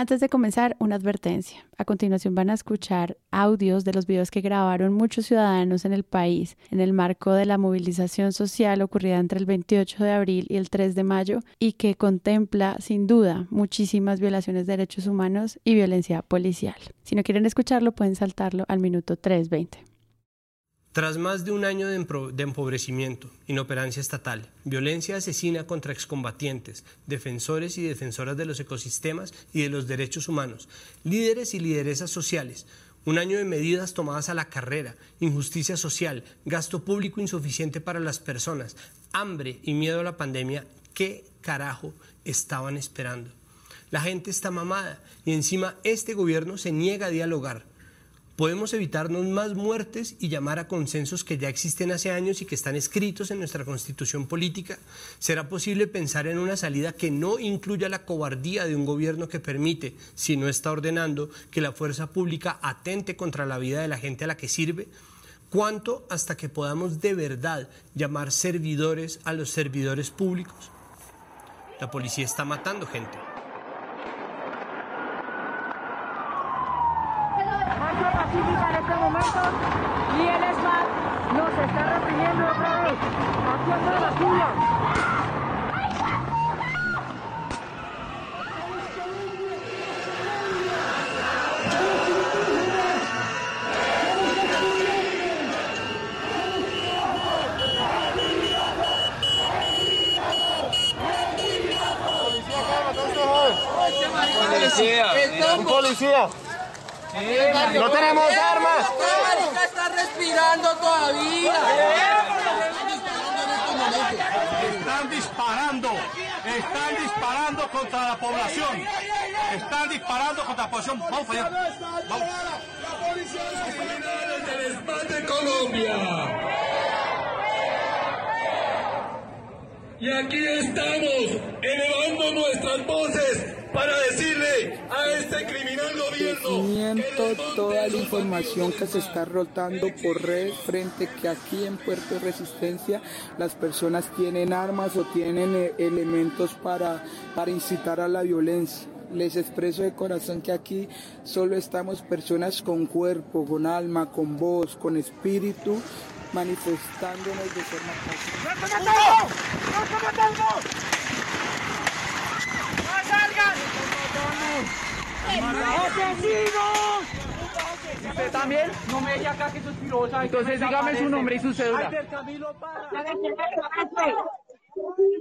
Antes de comenzar, una advertencia. A continuación van a escuchar audios de los videos que grabaron muchos ciudadanos en el país en el marco de la movilización social ocurrida entre el 28 de abril y el 3 de mayo y que contempla sin duda muchísimas violaciones de derechos humanos y violencia policial. Si no quieren escucharlo pueden saltarlo al minuto 3.20. Tras más de un año de, empobrecimiento, inoperancia estatal, violencia asesina contra excombatientes, defensores y defensoras de los ecosistemas y de los derechos humanos, líderes y lideresas sociales, un año de medidas tomadas a la carrera, injusticia social, gasto público insuficiente para las personas, hambre y miedo a la pandemia, ¿qué carajo estaban esperando? La gente está mamada y encima este gobierno se niega a dialogar podemos evitarnos más muertes y llamar a consensos que ya existen hace años y que están escritos en nuestra constitución política? ¿Será posible pensar en una salida que no incluya la cobardía de un gobierno que permite, si no está ordenando, que la fuerza pública atente contra la vida de la gente a la que sirve? ¿Cuánto hasta que podamos de verdad llamar servidores a los servidores públicos? La policía está matando gente. Y el ESMAD nos está reprimiendo otra vez, actuando de la suya. Policía, un policía. ¡No tenemos armas! está respirando todavía! Están disparando, están disparando contra la población. Están disparando contra la población. Vamos allá. Vamos. La policía nacional del de Colombia. Y aquí estamos, elevando nuestras voces para decirle a este criminal gobierno toda la información que se está rotando por red frente que aquí en Puerto Resistencia las personas tienen armas o tienen eh, elementos para, para incitar a la violencia. Les expreso de corazón que aquí solo estamos personas con cuerpo, con alma, con voz, con espíritu, manifestándonos de forma pacífica. ¡Asesinos! ¿Usted también? No me deje acá que pirosa. Entonces dígame su nombre y su cédula.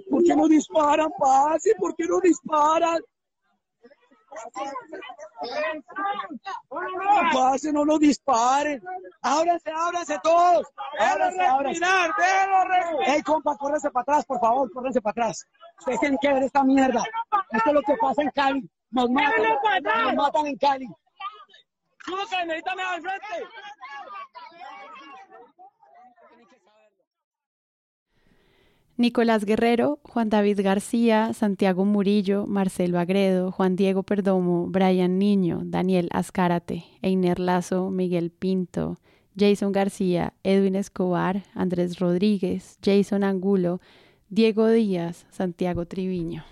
¿Por qué no disparan, pase? ¿Por qué no disparan? Pase, no lo disparen. Ábranse, ábranse todos. Ábranse, ábranse. Ey, compa, córrese para atrás, por favor, córrense para atrás. Ustedes tienen que ver esta mierda. Esto es lo que pasa en Cali. Nos matan, nos matan en Cali. al frente! Nicolás Guerrero, Juan David García, Santiago Murillo, Marcelo Agredo, Juan Diego Perdomo, Brian Niño, Daniel Azcárate, Einer Lazo, Miguel Pinto, Jason García, Edwin Escobar, Andrés Rodríguez, Jason Angulo, Diego Díaz, Santiago Triviño.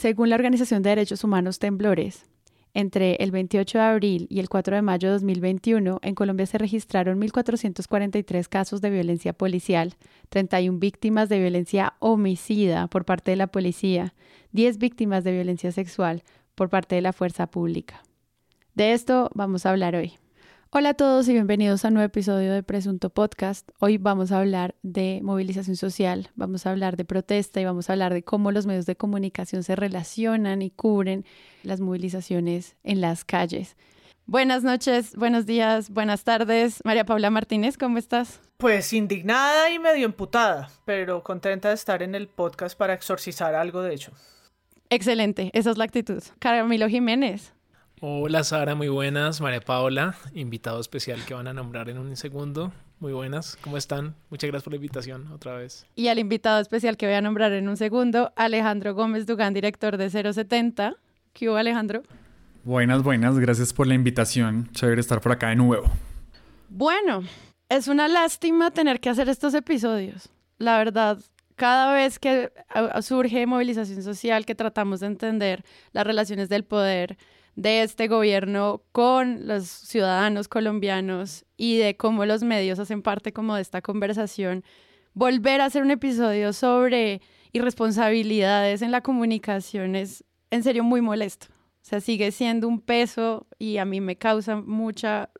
Según la Organización de Derechos Humanos Temblores, entre el 28 de abril y el 4 de mayo de 2021, en Colombia se registraron 1.443 casos de violencia policial, 31 víctimas de violencia homicida por parte de la policía, 10 víctimas de violencia sexual por parte de la fuerza pública. De esto vamos a hablar hoy. Hola a todos y bienvenidos a un nuevo episodio de Presunto Podcast. Hoy vamos a hablar de movilización social, vamos a hablar de protesta y vamos a hablar de cómo los medios de comunicación se relacionan y cubren las movilizaciones en las calles. Buenas noches, buenos días, buenas tardes. María Paula Martínez, ¿cómo estás? Pues indignada y medio emputada, pero contenta de estar en el podcast para exorcizar algo de hecho. Excelente, esa es la actitud. Caramilo Jiménez. Hola Sara, muy buenas. María Paola, invitado especial que van a nombrar en un segundo. Muy buenas, ¿cómo están? Muchas gracias por la invitación otra vez. Y al invitado especial que voy a nombrar en un segundo, Alejandro Gómez Dugán, director de 070. ¿Qué hubo, Alejandro? Buenas, buenas, gracias por la invitación. Chévere estar por acá de nuevo. Bueno, es una lástima tener que hacer estos episodios. La verdad, cada vez que surge movilización social, que tratamos de entender las relaciones del poder, de este gobierno con los ciudadanos colombianos y de cómo los medios hacen parte como de esta conversación, volver a hacer un episodio sobre irresponsabilidades en la comunicación es en serio muy molesto. O sea, sigue siendo un peso y a mí me causa mucha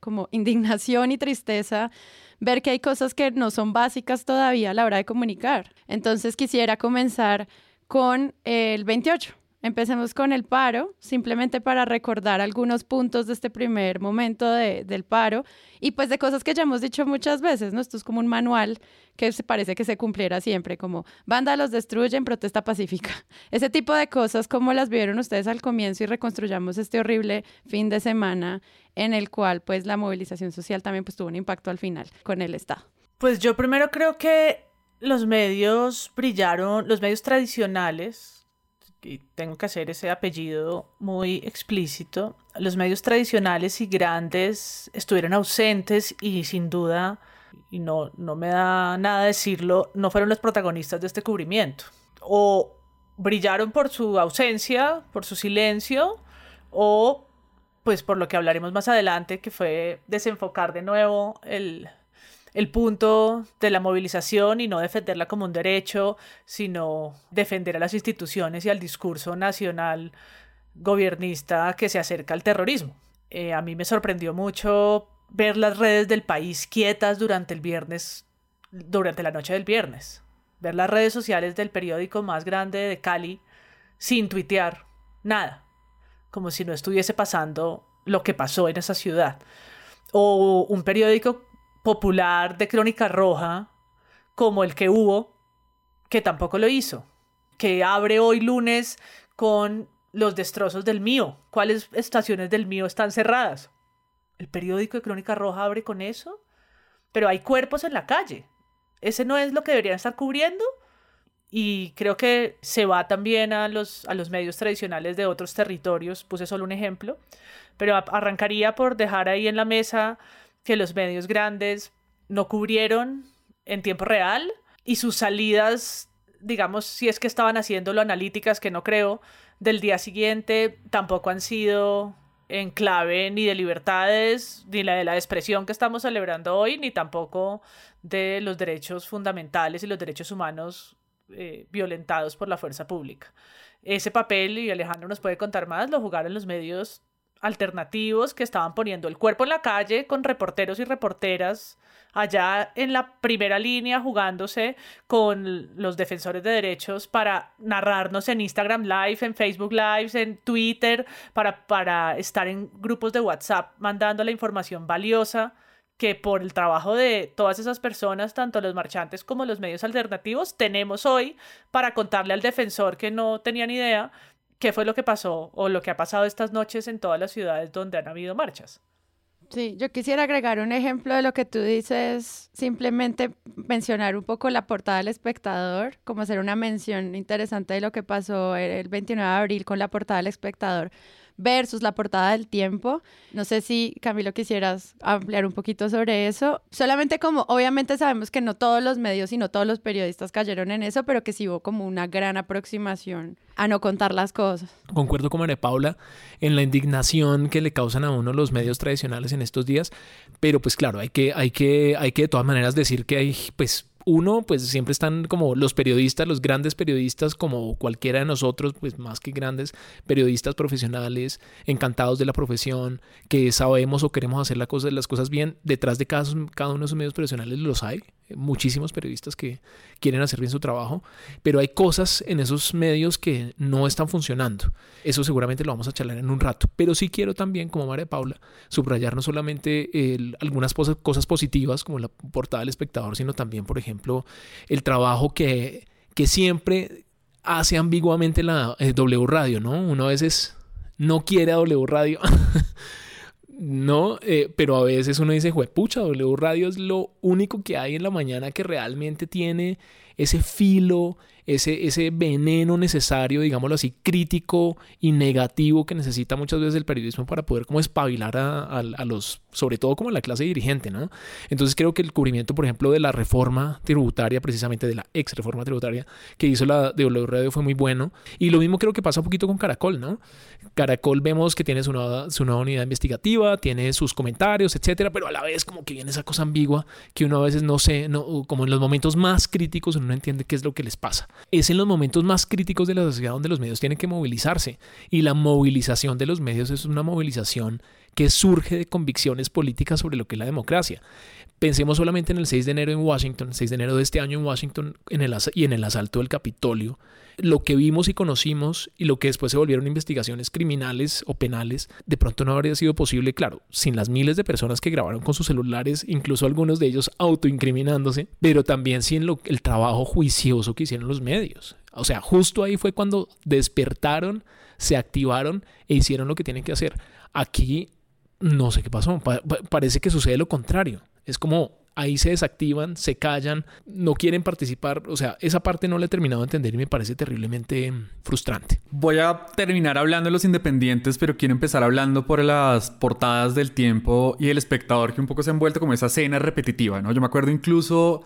como indignación y tristeza ver que hay cosas que no son básicas todavía a la hora de comunicar. Entonces quisiera comenzar con el 28. Empecemos con el paro, simplemente para recordar algunos puntos de este primer momento del paro y pues de cosas que ya hemos dicho muchas veces, ¿no? Esto es como un manual que se parece que se cumpliera siempre, como banda los destruyen, protesta pacífica. Ese tipo de cosas como las vieron ustedes al comienzo y reconstruyamos este horrible fin de semana en el cual pues la movilización social también pues tuvo un impacto al final con el Estado. Pues yo primero creo que los medios brillaron, los medios tradicionales, y tengo que hacer ese apellido muy explícito, los medios tradicionales y grandes estuvieron ausentes y sin duda, y no, no me da nada decirlo, no fueron los protagonistas de este cubrimiento. O brillaron por su ausencia, por su silencio, o pues por lo que hablaremos más adelante, que fue desenfocar de nuevo el, el punto de la movilización y no defenderla como un derecho, sino defender a las instituciones y al discurso nacional gobernista que se acerca al terrorismo. Eh, a mí me sorprendió mucho ver las redes del país quietas durante el viernes, durante la noche del viernes. Ver las redes sociales del periódico más grande de Cali sin tuitear nada, como si no estuviese pasando lo que pasó en esa ciudad. O un periódico popular de Crónica Roja como el que hubo, que tampoco lo hizo, que abre hoy lunes con los destrozos del mío. ¿Cuáles estaciones del mío están cerradas? ¿El periódico de Crónica Roja abre con eso? Pero hay cuerpos en la calle. ¿Ese no es lo que deberían estar cubriendo? Y creo que se va también a los, a los medios tradicionales de otros territorios. Puse solo un ejemplo. Pero arrancaría por dejar ahí en la mesa que los medios grandes no cubrieron en tiempo real y sus salidas, digamos, si es que estaban haciéndolo analíticas, que no creo, del día siguiente tampoco han sido en clave ni de libertades, ni la de la expresión que estamos celebrando hoy, ni tampoco de los derechos fundamentales y los derechos humanos eh, violentados por la fuerza pública. Ese papel, y Alejandro nos puede contar más, lo jugaron los medios alternativos que estaban poniendo el cuerpo en la calle con reporteros y reporteras allá en la primera línea jugándose con los defensores de derechos para narrarnos en Instagram Live, en Facebook Live, en Twitter, para, para estar en grupos de WhatsApp mandando la información valiosa que por el trabajo de todas esas personas, tanto los marchantes como los medios alternativos, tenemos hoy para contarle al defensor que no tenía ni idea qué fue lo que pasó o lo que ha pasado estas noches en todas las ciudades donde han habido marchas. Sí, yo quisiera agregar un ejemplo de lo que tú dices, simplemente mencionar un poco la portada del espectador, como hacer una mención interesante de lo que pasó el 29 de abril con la portada del espectador versus la portada del tiempo. No sé si, Camilo, quisieras ampliar un poquito sobre eso. Solamente como, obviamente sabemos que no todos los medios y no todos los periodistas cayeron en eso, pero que sí hubo como una gran aproximación a no contar las cosas. Concuerdo con María Paula en la indignación que le causan a uno los medios tradicionales en estos días, pero pues claro, hay que, hay que, hay que de todas maneras decir que hay pues uno, pues siempre están como los periodistas, los grandes periodistas, como cualquiera de nosotros, pues más que grandes periodistas profesionales, encantados de la profesión, que sabemos o queremos hacer la cosa, las cosas bien. Detrás de cada, cada uno de esos medios profesionales los hay, muchísimos periodistas que quieren hacer bien su trabajo, pero hay cosas en esos medios que no están funcionando. Eso seguramente lo vamos a charlar en un rato, pero sí quiero también, como María Paula, subrayar no solamente algunas cosas, positivas, como la portada del espectador, sino también, por ejemplo, el trabajo que, que siempre hace ambiguamente la eh, W Radio, ¿no? Uno a veces no quiere a W Radio. No, eh, pero a veces uno dice, pucha, W Radio es lo único que hay en la mañana que realmente tiene ese filo, ese, ese veneno necesario, digámoslo así, crítico y negativo que necesita muchas veces el periodismo para poder como espabilar a, a los, sobre todo como a la clase dirigente, ¿no? Entonces creo que el cubrimiento, por ejemplo, de la reforma tributaria, precisamente de la ex reforma tributaria que hizo la de W Radio fue muy bueno. Y lo mismo creo que pasa un poquito con Caracol, ¿no? Caracol vemos que tiene su nueva, su unidad investigativa, tiene sus comentarios, etcétera, pero a la vez como que viene esa cosa ambigua que uno a veces no sé, no, como en los momentos más críticos uno no entiende qué es lo que les pasa. Es en los momentos más críticos de la sociedad donde los medios tienen que movilizarse. Y la movilización de los medios es una movilización que surge de convicciones políticas sobre lo que es la democracia. Pensemos solamente en el 6 de enero en Washington, el 6 de enero de este año en Washington en el, y en el asalto del Capitolio. Lo que vimos y conocimos y lo que después se volvieron investigaciones criminales o penales, de pronto no habría sido posible, claro, sin las miles de personas que grabaron con sus celulares, incluso algunos de ellos autoincriminándose, pero también sin el trabajo juicioso que hicieron los medios. O sea, justo ahí fue cuando despertaron, se activaron e hicieron lo que tienen que hacer. Aquí no sé qué pasó, parece que sucede lo contrario es como ahí se desactivan, se callan, no quieren participar. O sea, esa parte no la he terminado de entender y me parece terriblemente frustrante. Voy a terminar hablando de los independientes, pero quiero empezar hablando por las portadas del tiempo y el espectador que un poco se ha envuelto como esa escena repetitiva, ¿no? Yo me acuerdo incluso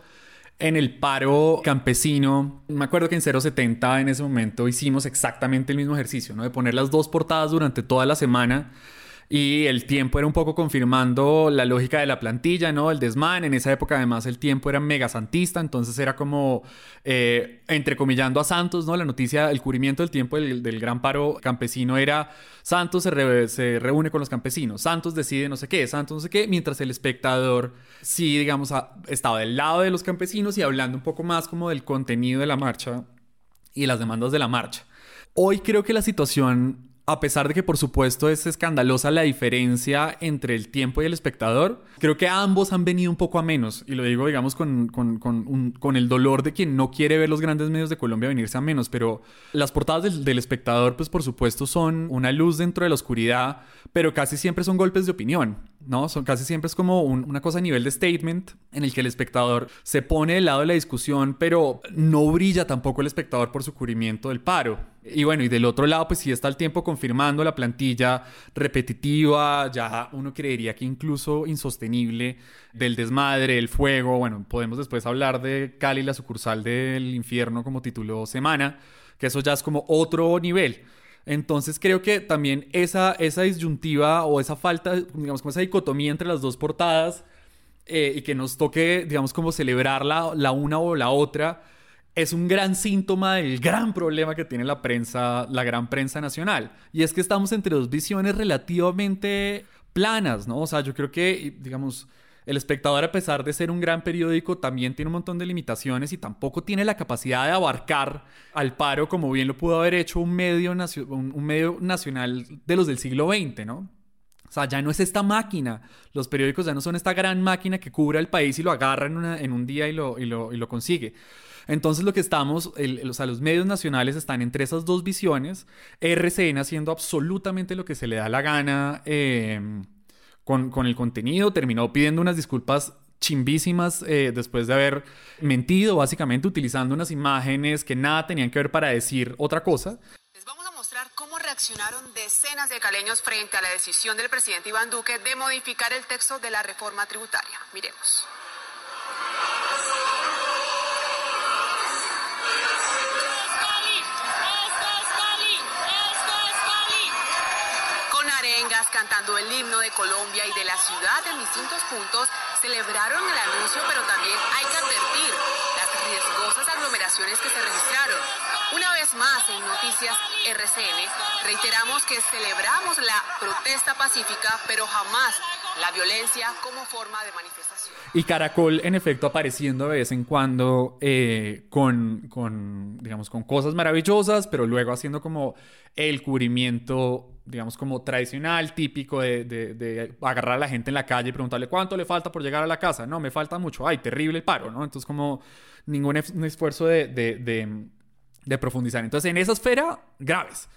en el paro campesino, me acuerdo que en 070 en ese momento hicimos exactamente el mismo ejercicio, ¿no? De poner las dos portadas durante toda la semana y el tiempo era un poco confirmando la lógica de la plantilla, ¿no? El desmán. En esa época, además, el tiempo era mega santista. Entonces era como eh, entrecomillando a Santos, ¿no? La noticia, el cubrimiento del tiempo del, gran paro campesino era Santos se, se, reúne con los campesinos. Santos decide no sé qué, Santos no sé qué. Mientras el espectador, sí, digamos, estaba del lado de los campesinos y hablando un poco más como del contenido de la marcha y las demandas de la marcha. Hoy creo que la situación a pesar de que por supuesto es escandalosa la diferencia entre el tiempo y el espectador, creo que ambos han venido un poco a menos. Y lo digo, digamos, con, con, el dolor de quien no quiere ver los grandes medios de Colombia venirse a menos. Pero las portadas del, del espectador, pues por supuesto son una luz dentro de la oscuridad, pero casi siempre son golpes de opinión. ¿No? Son casi siempre es como una cosa a nivel de statement en el que el espectador se pone del lado de la discusión, pero no brilla tampoco el espectador por su cubrimiento del paro. Y bueno, y del otro lado, pues sí está el tiempo confirmando la plantilla repetitiva, ya uno creería que incluso insostenible, del desmadre, el fuego. Bueno, podemos después hablar de Cali, la sucursal del infierno, como título semana, que eso ya es como otro nivel. Entonces creo que también esa, esa disyuntiva o esa falta, digamos, como esa dicotomía entre las dos portadas eh, y que nos toque, digamos, como celebrar la, la una o la otra, es un gran síntoma del gran problema que tiene la prensa, la gran prensa nacional. Y es que estamos entre dos visiones relativamente planas, ¿no? O sea, yo creo que, digamos, el espectador, a pesar de ser un gran periódico, también tiene un montón de limitaciones y tampoco tiene la capacidad de abarcar al paro como bien lo pudo haber hecho un medio, un medio nacional de los del siglo XX, ¿no? O sea, ya no es esta máquina. Los periódicos ya no son esta gran máquina que cubre al país y lo agarra en, un día y lo, y lo, consigue. Entonces lo que estamos, o sea, los medios nacionales están entre esas dos visiones. RCN haciendo absolutamente lo que se le da la gana. Eh, con, el contenido, terminó pidiendo unas disculpas chimbísimas eh, después de haber mentido, básicamente utilizando unas imágenes que nada tenían que ver para decir otra cosa. Les vamos a mostrar cómo reaccionaron decenas de caleños frente a la decisión del presidente Iván Duque de modificar el texto de la reforma tributaria. Miremos. Cantando el himno de Colombia y de la ciudad en distintos puntos, celebraron el anuncio, pero también hay que advertir las riesgosas aglomeraciones que se registraron. Una vez más en Noticias RCN, reiteramos que celebramos la protesta pacífica, pero jamás la violencia como forma de manifestación. Y Caracol, en efecto, apareciendo de vez en cuando eh, con, con, digamos, con cosas maravillosas, pero luego haciendo como el cubrimiento, digamos, como tradicional, típico de, de, agarrar a la gente en la calle y preguntarle cuánto le falta por llegar a la casa. No, me falta mucho. Ay, terrible el paro, ¿no? Entonces, como ningún esfuerzo de, de profundizar. Entonces, en esa esfera, graves.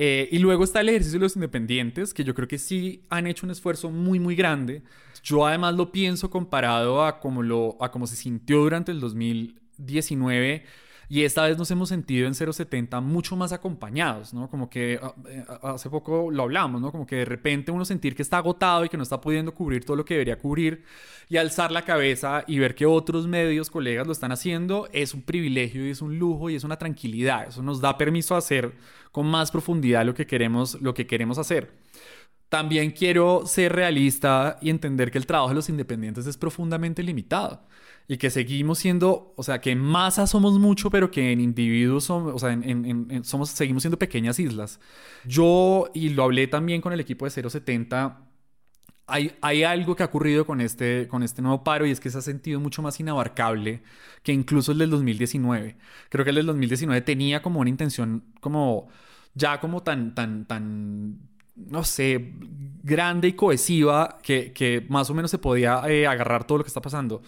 Eh, y luego está el ejercicio de los independientes, que yo creo que sí han hecho un esfuerzo muy, muy grande. Yo además lo pienso comparado a cómo, lo, a cómo se sintió durante el 2019 Y esta vez nos hemos sentido en 070 mucho más acompañados, ¿no? Como que ah, eh, hace poco lo hablamos, ¿no? Como que de repente uno sentir que está agotado y que no está pudiendo cubrir todo lo que debería cubrir y alzar la cabeza y ver que otros medios, colegas lo están haciendo, es un privilegio y es un lujo y es una tranquilidad. Eso nos da permiso a hacer con más profundidad lo que queremos, lo que queremos hacer. También quiero ser realista y entender que el trabajo de los independientes es profundamente limitado y que seguimos siendo, o sea, que en masa somos mucho, pero que en individuos somos, o sea, en, somos, seguimos siendo pequeñas islas. Yo, y lo hablé también con el equipo de 070, hay, hay, algo que ha ocurrido con este, con este nuevo paro y es que se ha sentido mucho más inabarcable que incluso el del 2019. Creo que el del 2019 tenía como una intención como ya como tan, tan, tan, no sé, grande y cohesiva que, que más o menos se podía eh, agarrar todo lo que está pasando.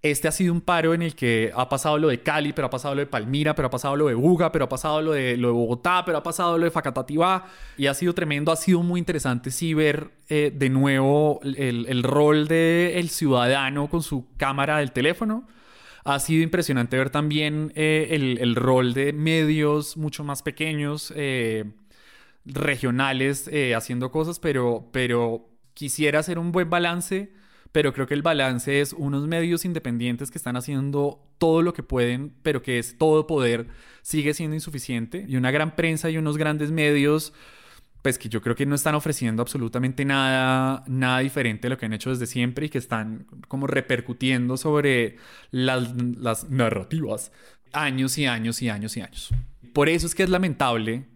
Este ha sido un paro en el que ha pasado lo de Cali, pero ha pasado lo de Palmira, pero ha pasado lo de Buga, pero ha pasado lo de, lo de Bogotá, pero ha pasado lo de Facatativá y ha sido tremendo. Ha sido muy interesante sí ver eh, de nuevo el, rol del ciudadano con su cámara del teléfono. Ha sido impresionante ver también eh, el, rol de medios mucho más pequeños, eh, regionales, haciendo cosas, pero, pero quisiera hacer un buen balance pero creo que el balance es unos medios independientes que están haciendo todo lo que pueden, pero que es todo poder sigue siendo insuficiente, y una gran prensa y unos grandes medios pues que yo creo que no están ofreciendo absolutamente nada, nada diferente de lo que han hecho desde siempre y que están como repercutiendo sobre las, las narrativas años y años y años y años. Por eso es que es lamentable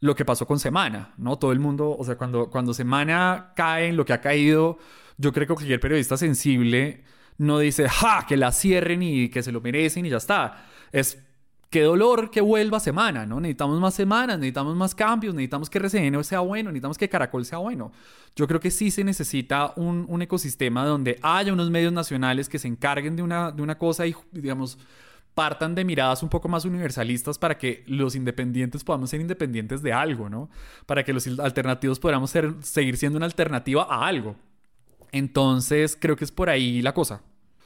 lo que pasó con Semana, ¿no? Todo el mundo, o sea, cuando, cuando Semana cae en lo que ha caído, yo creo que cualquier periodista sensible no dice, ja, que la cierren y que se lo merecen y ya está. Es qué dolor que vuelva semana, ¿no? Necesitamos más semanas, necesitamos más cambios, necesitamos que RCN sea bueno, necesitamos que Caracol sea bueno. Yo creo que sí se necesita un, un ecosistema donde haya unos medios nacionales que se encarguen de una, de una cosa y, digamos, partan de miradas un poco más universalistas para que los independientes podamos ser independientes de algo, ¿no? Para que los alternativos podamos ser, seguir siendo una alternativa a algo. Entonces, creo que es por ahí la cosa.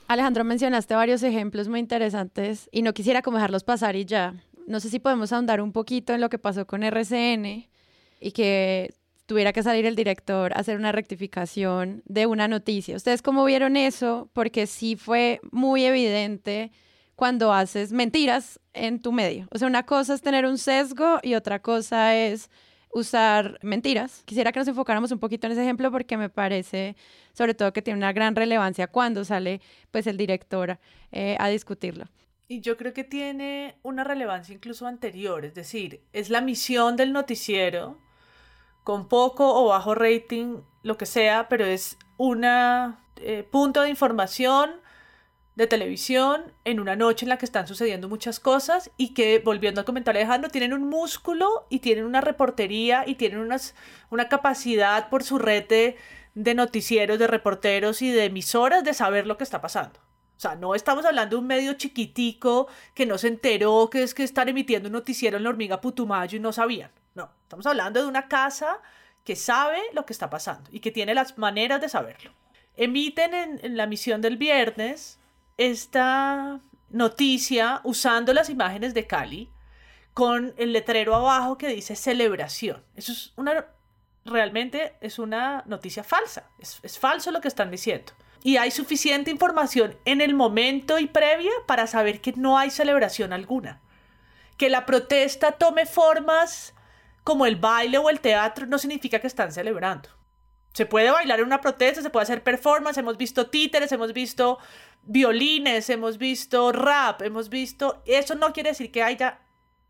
Alejandro, mencionaste varios ejemplos muy interesantes y no quisiera como dejarlos pasar y ya. No sé si podemos ahondar un poquito en lo que pasó con RCN y que tuviera que salir el director a hacer una rectificación de una noticia. ¿Ustedes cómo vieron eso? Porque sí fue muy evidente cuando haces mentiras en tu medio. O sea, una cosa es tener un sesgo y otra cosa es usar mentiras. Quisiera que nos enfocáramos un poquito en ese ejemplo porque me parece, sobre todo, que tiene una gran relevancia cuando sale pues el director eh, a discutirlo. Y yo creo que tiene una relevancia incluso anterior, es decir, es la misión del noticiero, con poco o bajo rating, lo que sea, pero es un eh, punto de información de televisión en una noche en la que están sucediendo muchas cosas y que, volviendo al comentario de Alejandro, tienen un músculo y tienen una reportería y tienen unas, una capacidad por su red de, de noticieros, de reporteros y de emisoras de saber lo que está pasando. O sea, no estamos hablando de un medio chiquitico que no se enteró que es que están emitiendo un noticiero en la hormiga Putumayo y no sabían. No, estamos hablando de una casa que sabe lo que está pasando y que tiene las maneras de saberlo. Emiten en, en la misión del viernes esta noticia usando las imágenes de Cali con el letrero abajo que dice celebración. Eso es una, realmente es una noticia falsa. Es, falso lo que están diciendo. Y hay suficiente información en el momento y previa para saber que no hay celebración alguna. Que la protesta tome formas como el baile o el teatro no significa que están celebrando. Se puede bailar en una protesta, se puede hacer performance, hemos visto títeres, hemos visto violines, hemos visto rap, hemos visto... Eso no quiere decir que haya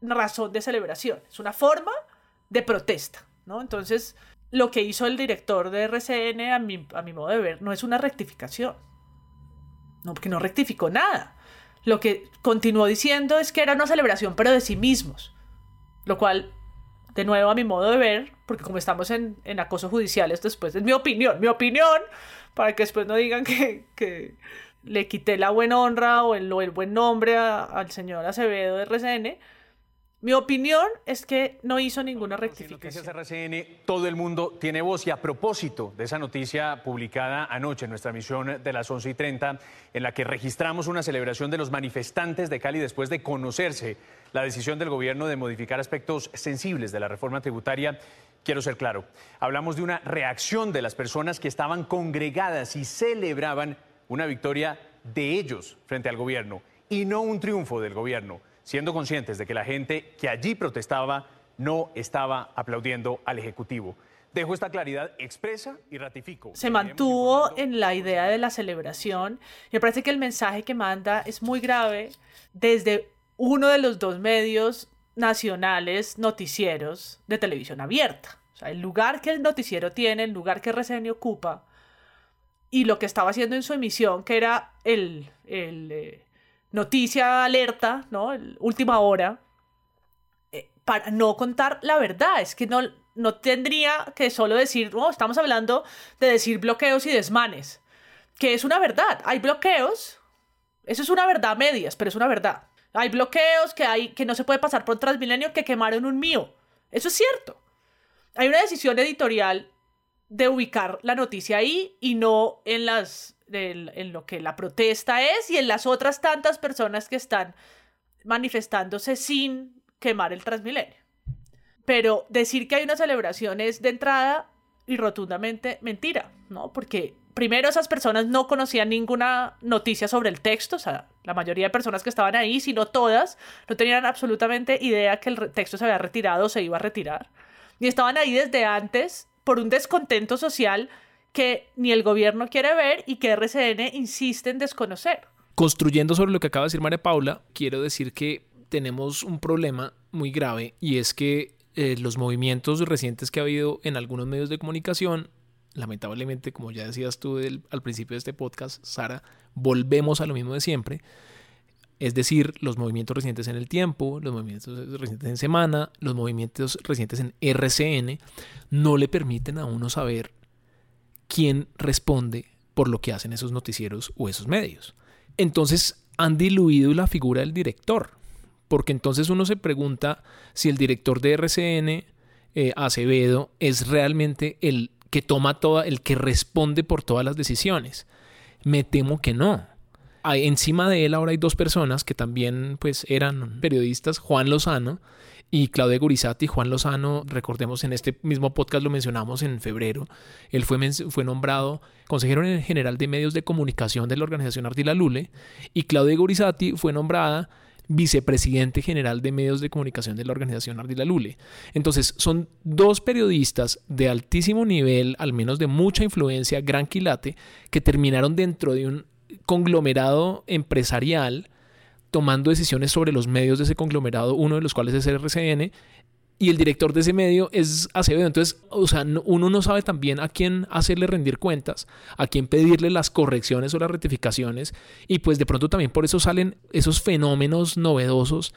razón de celebración, es una forma de protesta, Entonces, lo que hizo el director de RCN, a mi, modo de ver, no es una rectificación, no, porque no rectificó nada. Lo que continuó diciendo es que era una celebración, pero de sí mismos, lo cual, de nuevo, a mi modo de ver, porque como estamos en, acoso judicial, esto después es mi opinión, mi opinión, para que después no digan que, le quité la buena honra o el buen nombre al señor Acevedo de RCN, Mi opinión es que no hizo ninguna rectificación. Noticias RCN, todo el mundo tiene voz. Y a propósito de esa noticia publicada anoche en nuestra emisión de las 11 y 30, en la que registramos una celebración de los manifestantes de Cali después de conocerse la decisión del gobierno de modificar aspectos sensibles de la reforma tributaria, quiero ser claro. Hablamos de una reacción de las personas que estaban congregadas y celebraban una victoria de ellos frente al gobierno y no un triunfo del gobierno siendo conscientes de que la gente que allí protestaba no estaba aplaudiendo al Ejecutivo. Dejo esta claridad expresa y ratifico. Se mantuvo en la idea de la celebración. Me parece que el mensaje que manda es muy grave desde uno de los dos medios nacionales noticieros de televisión abierta. O sea, el lugar que el noticiero tiene, el lugar que RCN ocupa, y lo que estaba haciendo en su emisión, que era el, el eh, noticia alerta, ¿no? última hora, eh, para no contar la verdad. Es que no, no tendría que solo decir, no, estamos hablando de decir bloqueos y desmanes, que es una verdad. Hay bloqueos, eso es una verdad medias, pero es una verdad. Hay bloqueos que, hay, que no se puede pasar por Transmilenio que quemaron un mío. Eso es cierto. Hay una decisión editorial de ubicar la noticia ahí y no en las en lo que la protesta es y en las otras tantas personas que están manifestándose sin quemar el Transmilenio. Pero decir que hay una celebración es de entrada y rotundamente mentira, ¿no? Porque primero esas personas no conocían ninguna noticia sobre el texto, o sea, la mayoría de personas que estaban ahí, sino todas, no tenían absolutamente idea que el texto se había retirado o se iba a retirar. Y estaban ahí desde antes por un descontento social que ni el gobierno quiere ver y que RCN insiste en desconocer. Construyendo sobre lo que acaba de decir María Paula, quiero decir que tenemos un problema muy grave y es que eh, los movimientos recientes que ha habido en algunos medios de comunicación, lamentablemente, como ya decías tú al principio de este podcast, Sara, volvemos a lo mismo de siempre. Es decir, los movimientos recientes en el tiempo, los movimientos recientes en semana, los movimientos recientes en RCN, no le permiten a uno saber quién responde por lo que hacen esos noticieros o esos medios. Entonces han diluido la figura del director, porque entonces uno se pregunta si el director de RCN, eh, Acevedo, es realmente el que toma toda, el que responde por todas las decisiones. Me temo que no. encima de él ahora hay dos personas que también pues eran periodistas, Juan Lozano y Claudia Gurizati, Juan Lozano, recordemos en este mismo podcast lo mencionamos en febrero, él fue, fue nombrado consejero general de medios de comunicación de la organización Ardila Lule y Claudia Gurizati fue nombrada vicepresidente general de medios de comunicación de la organización Ardila Lule. Entonces, son dos periodistas de altísimo nivel, al menos de mucha influencia, gran quilate, que terminaron dentro de un conglomerado empresarial tomando decisiones sobre los medios de ese conglomerado, uno de los cuales es RCN, y el director de ese medio es Acevedo. Entonces, o sea, uno no sabe también a quién hacerle rendir cuentas, a quién pedirle las correcciones o las rectificaciones, y pues de pronto también por eso salen esos fenómenos novedosos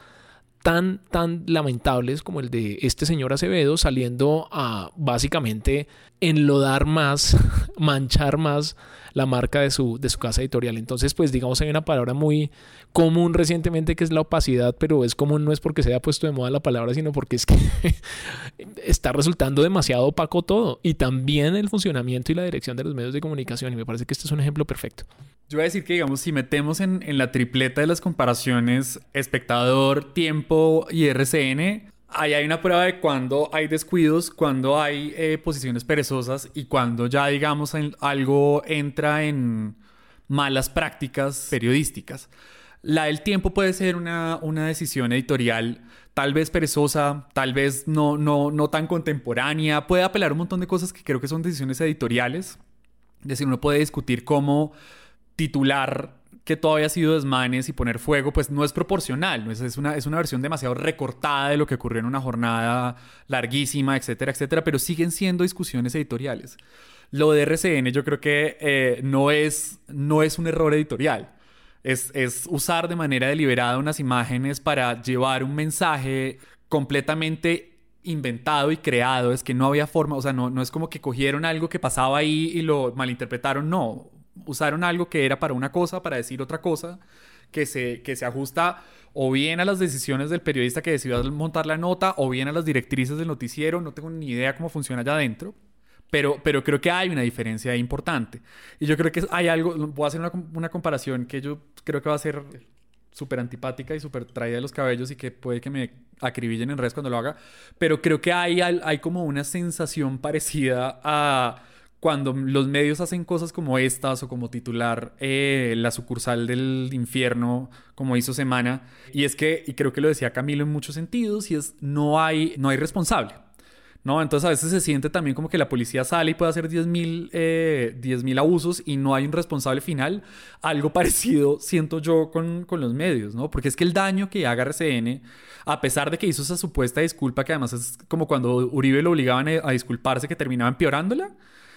tan, lamentables como el de este señor Acevedo saliendo a básicamente enlodar más, manchar más la marca de su, de su casa editorial. Entonces, pues digamos, hay una palabra muy común recientemente que es la opacidad, pero es común no es porque se haya puesto de moda la palabra, sino porque es que está resultando demasiado opaco todo. Y también el funcionamiento y la dirección de los medios de comunicación. Y me parece que este es un ejemplo perfecto. Yo voy a decir que, digamos, si metemos en, en la tripleta de las comparaciones espectador, tiempo y RCN, ahí hay una prueba de cuando hay descuidos, cuando hay eh, posiciones perezosas y cuando ya, digamos, algo entra en malas prácticas periodísticas. La del tiempo puede ser una, una decisión editorial tal vez perezosa, tal vez no, no, no tan contemporánea, puede apelar un montón de cosas que creo que son decisiones editoriales. Es decir, uno puede discutir cómo titular que todo haya sido desmanes y poner fuego, pues no es proporcional, ¿no? Es, una, es una versión demasiado recortada de lo que ocurrió en una jornada larguísima, etcétera, etcétera, pero siguen siendo discusiones editoriales. Lo de RCN yo creo que eh, no, es, no es un error editorial. Es, es usar de manera deliberada unas imágenes para llevar un mensaje completamente inventado y creado, es que no había forma, o sea, no, no es como que cogieron algo que pasaba ahí y lo malinterpretaron, no, usaron algo que era para una cosa, para decir otra cosa, que se, que se ajusta o bien a las decisiones del periodista que decidió montar la nota, o bien a las directrices del noticiero. No tengo ni idea cómo funciona allá adentro. Pero, pero creo que hay una diferencia importante. Y yo creo que hay algo, voy a hacer una, una comparación que yo creo que va a ser súper antipática y súper traída de los cabellos y que puede que me acribillen en redes cuando lo haga, pero creo que hay, hay como una sensación parecida a cuando los medios hacen cosas como estas o como titular eh, la sucursal del infierno como hizo Semana y es que y creo que lo decía Camilo en muchos sentidos y es no hay no hay responsable ¿no? Entonces a veces se siente también como que la policía sale y puede hacer 10.000 eh, abusos y no hay un responsable final. Algo parecido siento yo con, con, los medios, ¿no? Porque es que el daño que haga RCN, a pesar de que hizo esa supuesta disculpa, que además es como cuando Uribe lo obligaban a disculparse, que terminaba empeorándola,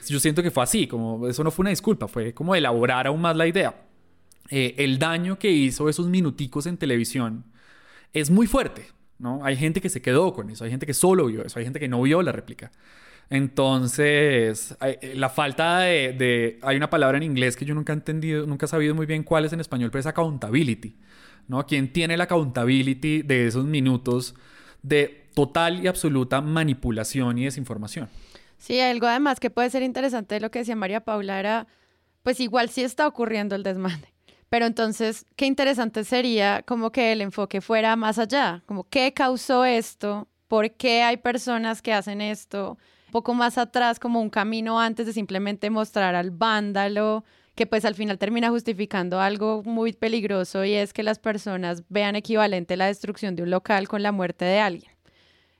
yo siento que fue así, como eso no fue una disculpa, fue como elaborar aún más la idea. Eh, el daño que hizo esos minuticos en televisión es muy fuerte, ¿no? Hay gente que se quedó con eso, hay gente que solo vio eso, hay gente que no vio la réplica. Entonces, eh, la falta de, Hay una palabra en inglés que yo nunca he entendido, nunca he sabido muy bien cuál es en español, pero es accountability, ¿no? ¿Quién tiene la accountability de esos minutos de total y absoluta manipulación y desinformación? Sí, algo además que puede ser interesante de lo que decía María Paula era, pues igual sí está ocurriendo el desmande. Pero entonces, qué interesante sería como que el enfoque fuera más allá, como qué causó esto, por qué hay personas que hacen esto, un poco más atrás, como un camino antes de simplemente mostrar al vándalo, que pues al final termina justificando algo muy peligroso y es que las personas vean equivalente la destrucción de un local con la muerte de alguien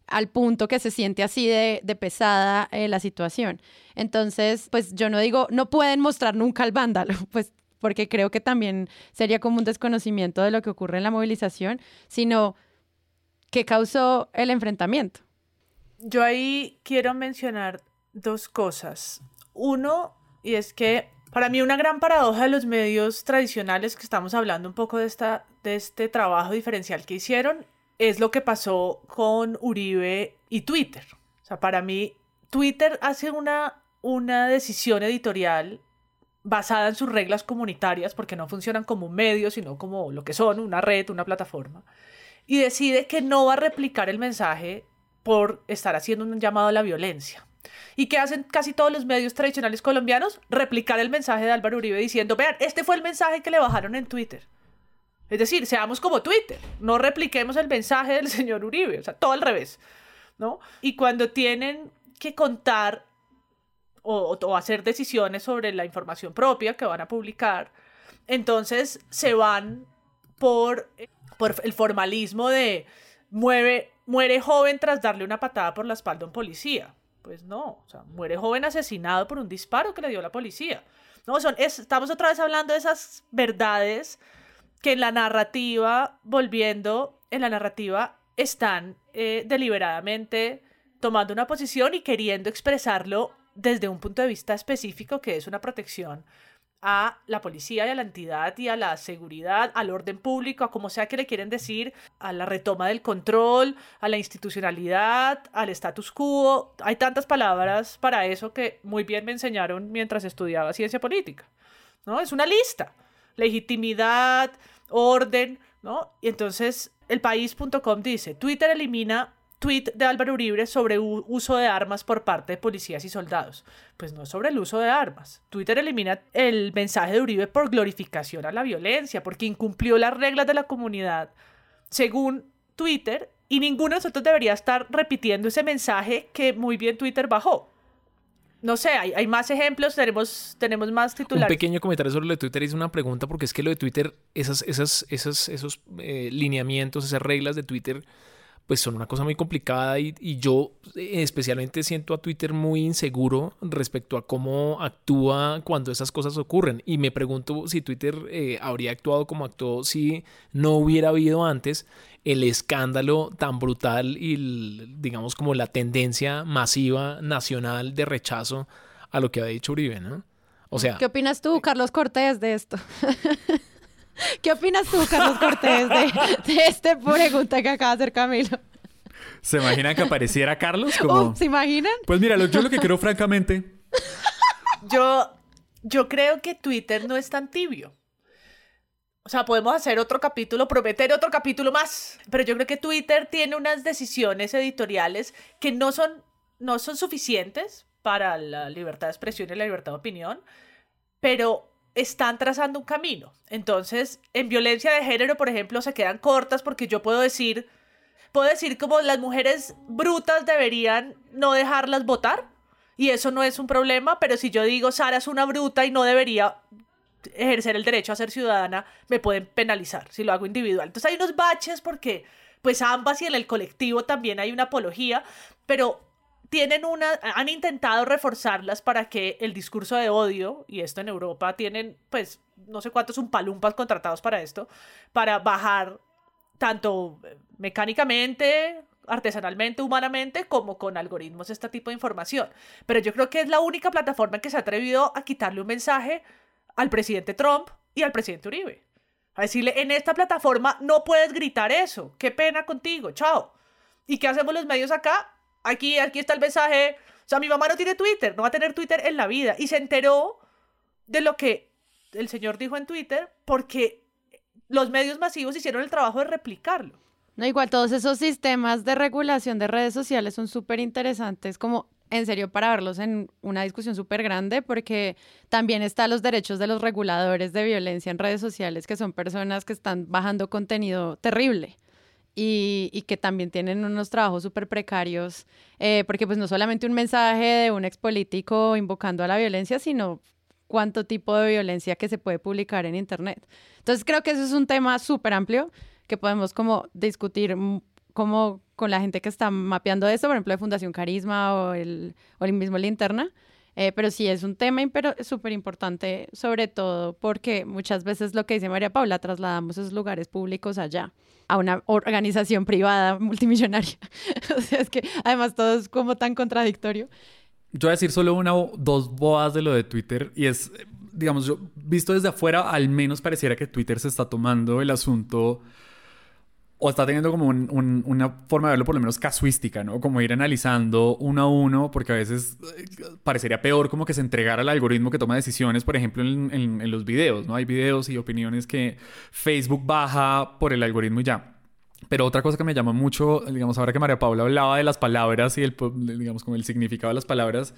al punto que se siente así de, pesada eh, la situación. Entonces, pues yo no digo, no pueden mostrar nunca al vándalo, pues porque creo que también sería como un desconocimiento de lo que ocurre en la movilización, sino que causó el enfrentamiento. Yo ahí quiero mencionar dos cosas. Uno, y es que para mí una gran paradoja de los medios tradicionales que estamos hablando un poco de, esta, de este trabajo diferencial que hicieron es lo que pasó con Uribe y Twitter. O sea, para mí Twitter hace una, una decisión editorial basada en sus reglas comunitarias, porque no funcionan como un medio, sino como lo que son, una red, una plataforma, y decide que no va a replicar el mensaje por estar haciendo un llamado a la violencia. ¿Y qué hacen casi todos los medios tradicionales colombianos? Replicar el mensaje de Álvaro Uribe diciendo, vean, este fue el mensaje que le bajaron en Twitter. Es decir, seamos como Twitter, no repliquemos el mensaje del señor Uribe, o sea, todo al revés, ¿no? Y cuando tienen que contar o, hacer decisiones sobre la información propia que van a publicar, entonces se van por, por el formalismo de muere joven tras darle una patada por la espalda a un policía. Pues no, o sea, muere joven asesinado por un disparo que le dio la policía. No, son, estamos otra vez hablando de esas verdades que en la narrativa, volviendo, en la narrativa están eh, deliberadamente tomando una posición y queriendo expresarlo desde un punto de vista específico que es una protección a la policía y a la entidad y a la seguridad, al orden público, a como sea que le quieren decir, a la retoma del control, a la institucionalidad, al status quo. Hay tantas palabras para eso que muy bien me enseñaron mientras estudiaba ciencia política. ¿no? Es una lista. Legitimidad, orden, ¿no? Y entonces el país.com dice, Twitter elimina tweet de Álvaro Uribe sobre uso de armas por parte de policías y soldados. Pues no sobre el uso de armas. Twitter elimina el mensaje de Uribe por glorificación a la violencia, porque incumplió las reglas de la comunidad, según Twitter, y ninguno de nosotros debería estar repitiendo ese mensaje que muy bien Twitter bajó. No sé, hay, hay más ejemplos, tenemos, tenemos más titulares. Un pequeño comentario sobre lo de Twitter hice una pregunta, porque es que lo de Twitter, esas, esas, esas, esos eh, lineamientos, esas reglas de Twitter pues son una cosa muy complicada y, yo eh, especialmente siento a Twitter muy inseguro respecto a cómo actúa cuando esas cosas ocurren. Y me pregunto si Twitter eh, habría actuado como actuó si no hubiera habido antes el escándalo tan brutal y digamos como la tendencia masiva nacional de rechazo a lo que había dicho Uribe, ¿no? O sea... ¿Qué opinas tú, Carlos Cortés, de esto? ¿Qué opinas tú, Carlos Cortés, de, de esta pregunta que acaba de hacer Camilo? ¿Se imaginan que apareciera Carlos? Como... ¿Se imaginan? Pues mira, yo lo que creo francamente... Yo, yo creo que Twitter no es tan tibio. O sea, podemos hacer otro capítulo, prometer otro capítulo más. Pero yo creo que Twitter tiene unas decisiones editoriales que no son, no son suficientes para la libertad de expresión y la libertad de opinión, pero están trazando un camino. Entonces, en violencia de género, por ejemplo, se quedan cortas porque yo puedo decir, puedo decir como las mujeres brutas deberían no dejarlas votar y eso no es un problema, pero si yo digo Sara es una bruta y no debería ejercer el derecho a ser ciudadana, me pueden penalizar si lo hago individual. Entonces hay unos baches porque pues ambas y en el colectivo también hay una apología, pero tienen una, han intentado reforzarlas para que el discurso de odio, y esto en Europa tienen, pues, no sé cuántos palumpas contratados para esto, para bajar tanto mecánicamente, artesanalmente, humanamente, como con algoritmos este tipo de información. Pero yo creo que es la única plataforma que se ha atrevido a quitarle un mensaje al presidente Trump y al presidente Uribe. A decirle, en esta plataforma no puedes gritar eso, qué pena contigo, chao. ¿Y qué hacemos los medios acá? Aquí, aquí está el mensaje. O sea, mi mamá no tiene Twitter, no va a tener Twitter en la vida. Y se enteró de lo que el señor dijo en Twitter porque los medios masivos hicieron el trabajo de replicarlo. No, igual todos esos sistemas de regulación de redes sociales son súper interesantes, como en serio para verlos en una discusión súper grande, porque también están los derechos de los reguladores de violencia en redes sociales, que son personas que están bajando contenido terrible y, que también tienen unos trabajos súper precarios, eh, porque pues no solamente un mensaje de un expolítico invocando a la violencia, sino cuánto tipo de violencia que se puede publicar en Internet. Entonces creo que eso es un tema súper amplio que podemos como discutir como con la gente que está mapeando esto, por ejemplo, de Fundación Carisma o el, o el mismo Linterna. Eh, pero sí es un tema súper importante, sobre todo porque muchas veces lo que dice María Paula, trasladamos esos lugares públicos allá a una organización privada multimillonaria. o sea, es que además todo es como tan contradictorio. Yo voy a decir solo una o dos boas de lo de Twitter y es, digamos, yo visto desde afuera, al menos pareciera que Twitter se está tomando el asunto o está teniendo como una forma de verlo por lo menos casuística, ¿no? Como ir analizando uno a uno, porque a veces eh, parecería peor como que se entregara al algoritmo que toma decisiones, por ejemplo, en, los videos, ¿no? Hay videos y opiniones que Facebook baja por el algoritmo y ya. Pero otra cosa que me llama mucho, digamos, ahora que María Paula hablaba de las palabras y el, digamos, como el significado de las palabras,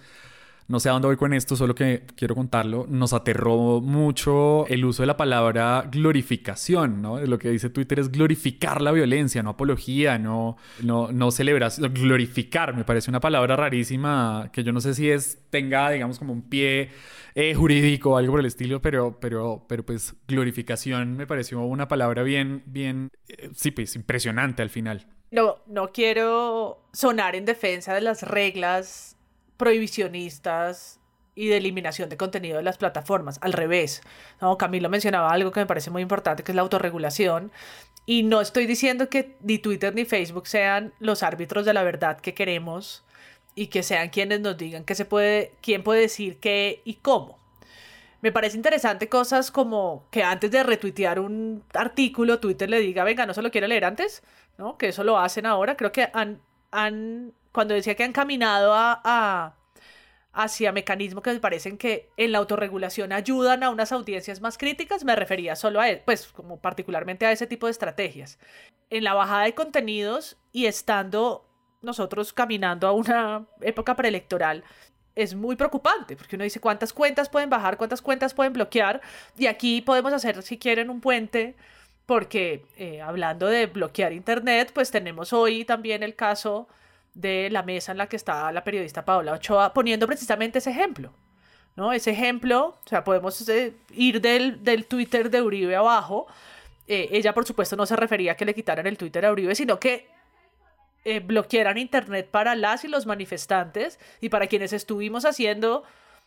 no sé a dónde voy con esto, solo que quiero contarlo. Nos aterró mucho el uso de la palabra glorificación, ¿no? Lo que dice Twitter es glorificar la violencia, no apología, no, no, no celebración. Glorificar me parece una palabra rarísima que yo no sé si es, tenga, digamos, como un pie eh, jurídico o algo por el estilo, pero, pero, pero pues glorificación me pareció una palabra bien, bien, eh, sí, pues impresionante al final. No, no quiero sonar en defensa de las reglas prohibicionistas y de eliminación de contenido de las plataformas. Al revés, ¿no? Camilo mencionaba algo que me parece muy importante, que es la autorregulación. Y no estoy diciendo que ni Twitter ni Facebook sean los árbitros de la verdad que queremos y que sean quienes nos digan qué se puede, quién puede decir qué y cómo. Me parece interesante cosas como que antes de retuitear un artículo, Twitter le diga, venga, no se lo quiere leer antes, ¿no? Que eso lo hacen ahora. Creo que han cuando decía que han caminado a, hacia mecanismos que me parecen que en la autorregulación ayudan a unas audiencias más críticas, me refería solo a, pues, como particularmente a ese tipo de estrategias. En la bajada de contenidos y estando nosotros caminando a una época preelectoral, es muy preocupante, porque uno dice cuántas cuentas pueden bajar, cuántas cuentas pueden bloquear, y aquí podemos hacer, si quieren, un puente, porque eh, hablando de bloquear Internet, pues tenemos hoy también el caso de la mesa en la que está la periodista Paola Ochoa poniendo precisamente ese ejemplo. ¿no? Ese ejemplo, o sea, podemos eh, ir del, del, Twitter de Uribe abajo. Eh, ella, por supuesto, no se refería a que le quitaran el Twitter a Uribe, sino que eh, bloquearan Internet para las y los manifestantes y para quienes estuvimos haciendo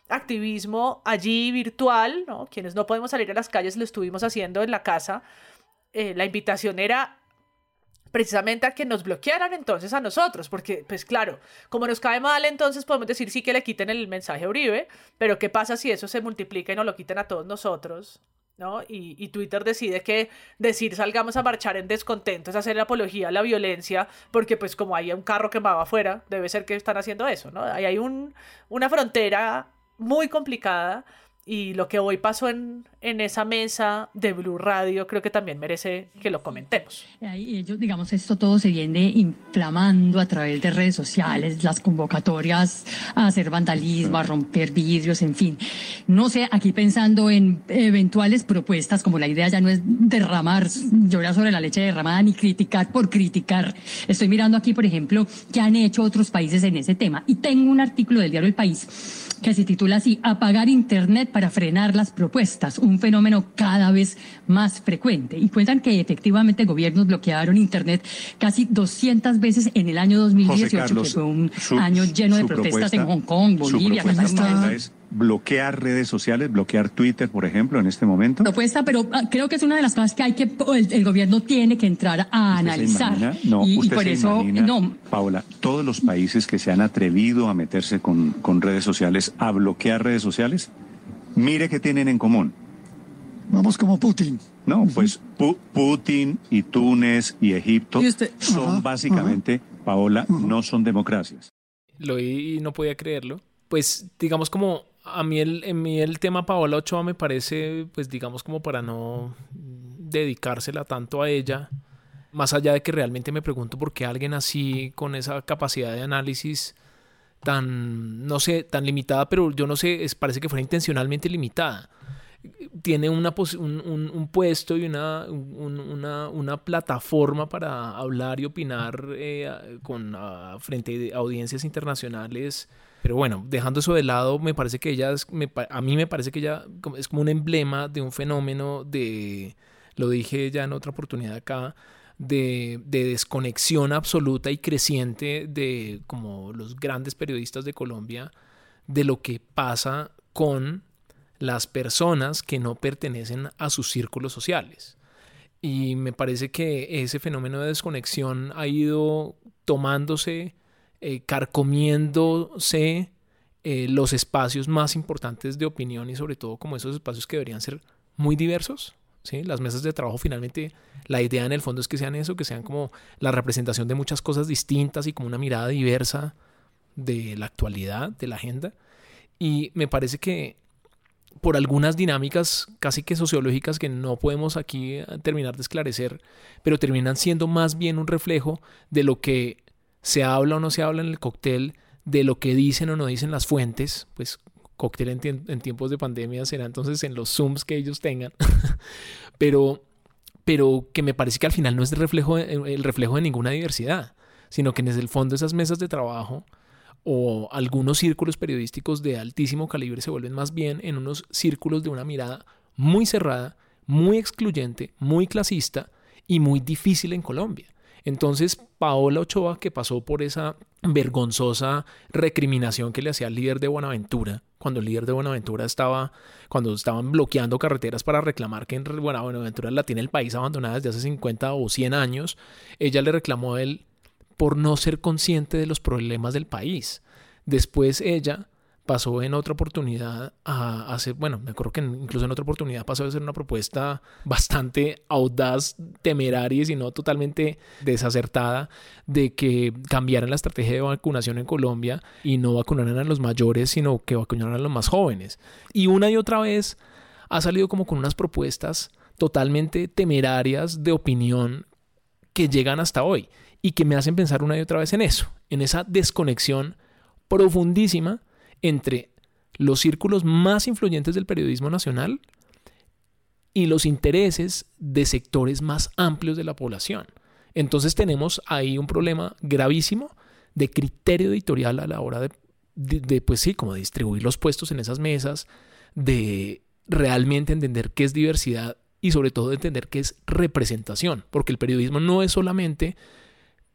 activismo allí virtual, ¿no? quienes no podemos salir a las calles, lo estuvimos haciendo en la casa. la invitación era precisamente a que nos bloquearan entonces a nosotros, porque pues claro, como nos cae mal, entonces podemos decir sí que le quiten el mensaje a Uribe, pero ¿qué pasa si eso se multiplica y nos lo quiten a todos nosotros? ¿no? Y, Twitter decide que decir salgamos a marchar en descontento es hacer apología a la violencia, porque pues como hay un carro que va afuera, debe ser que están haciendo eso, ¿no? Ahí hay un, una frontera muy complicada y lo que hoy pasó en, en esa mesa de Blue Radio creo que también merece que lo comentemos. Ahí ellos, digamos, esto todo se viene inflamando a través de redes sociales, las convocatorias a hacer vandalismo, a romper vidrios, en fin. No sé, aquí pensando en eventuales propuestas, como la idea ya no es derramar, llorar sobre la leche derramada ni criticar por criticar. Estoy mirando aquí, por ejemplo, qué han hecho otros países en ese tema. Y tengo un artículo del diario El País que se titula así, Apagar Internet para frenar las propuestas, un fenómeno cada vez más frecuente. Y cuentan que efectivamente gobiernos bloquearon Internet casi 200 veces en el año 2018, que fue un año lleno de protestas en Hong Kong, Bolivia, Kazajstán bloquear redes sociales, bloquear Twitter, por ejemplo, en este momento? Propuesta, pero ah, creo que es una de las cosas que hay que el, gobierno tiene que entrar a analizar. no, y, usted por eso no. Paula, todos los países que se han atrevido a meterse con, con redes sociales, a bloquear redes sociales, mire qué tienen en común. Vamos como Putin. No, pues Putin y Túnez y Egipto son básicamente, Paola, no son democracias. Lo oí y no podía creerlo. Pues digamos como a mí el, en mí el tema Paola Ochoa me parece, pues digamos como para no dedicársela tanto a ella, más allá de que realmente me pregunto por qué alguien así, con esa capacidad de análisis tan, no sé, tan limitada, pero yo no sé, es, parece que fuera intencionalmente limitada. Tiene una un, un, puesto y una, una, una, plataforma para hablar y opinar eh, con, frente a audiencias internacionales pero bueno, dejando eso de lado, me parece que ella, a mí me parece que ella es como un emblema de un fenómeno de, lo dije ya en otra oportunidad acá, de, de, desconexión absoluta y creciente de como los grandes periodistas de Colombia, de lo que pasa con las personas que no pertenecen a sus círculos sociales. Y me parece que ese fenómeno de desconexión ha ido tomándose eh, carcomiéndose eh, los espacios más importantes de opinión y sobre todo como esos espacios que deberían ser muy diversos. ¿sí? Las mesas de trabajo finalmente, la idea en el fondo es que sean eso, que sean como la representación de muchas cosas distintas y como una mirada diversa de la actualidad, de la agenda. Y me parece que por algunas dinámicas casi que sociológicas que no podemos aquí terminar de esclarecer, pero terminan siendo más bien un reflejo de lo que se habla o no se habla en el cóctel de lo que dicen o no dicen las fuentes, pues cóctel en, tiempos de pandemia será entonces en los Zooms que ellos tengan, pero, pero que me parece que al final no es el reflejo, el reflejo de ninguna diversidad, sino que desde el fondo esas mesas de trabajo o algunos círculos periodísticos de altísimo calibre se vuelven más bien en unos círculos de una mirada muy cerrada, muy excluyente, muy clasista y muy difícil en Colombia. Entonces, Paola Ochoa, que pasó por esa vergonzosa recriminación que le hacía al líder de Buenaventura, cuando el líder de Buenaventura estaba, cuando estaban bloqueando carreteras para reclamar que en Buenaventura la tiene el país abandonada desde hace 50 o 100 años, ella le reclamó a él por no ser consciente de los problemas del país. Después ella pasó en otra oportunidad a hacer, bueno, me acuerdo que incluso en otra oportunidad pasó a hacer una propuesta bastante audaz, temeraria y no totalmente desacertada de que cambiaran la estrategia de vacunación en Colombia y no vacunaran a los mayores, sino que vacunaran a los más jóvenes. Y una y otra vez ha salido como con unas propuestas totalmente temerarias de opinión que llegan hasta hoy y que me hacen pensar una y otra vez en eso, en esa desconexión profundísima entre los círculos más influyentes del periodismo nacional y los intereses de sectores más amplios de la población. Entonces tenemos ahí un problema gravísimo de criterio editorial a la hora de, pues sí, como distribuir los puestos en esas mesas, de realmente entender qué es diversidad y sobre todo de entender qué es representación, porque el periodismo no es solamente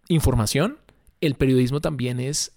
información, el periodismo también es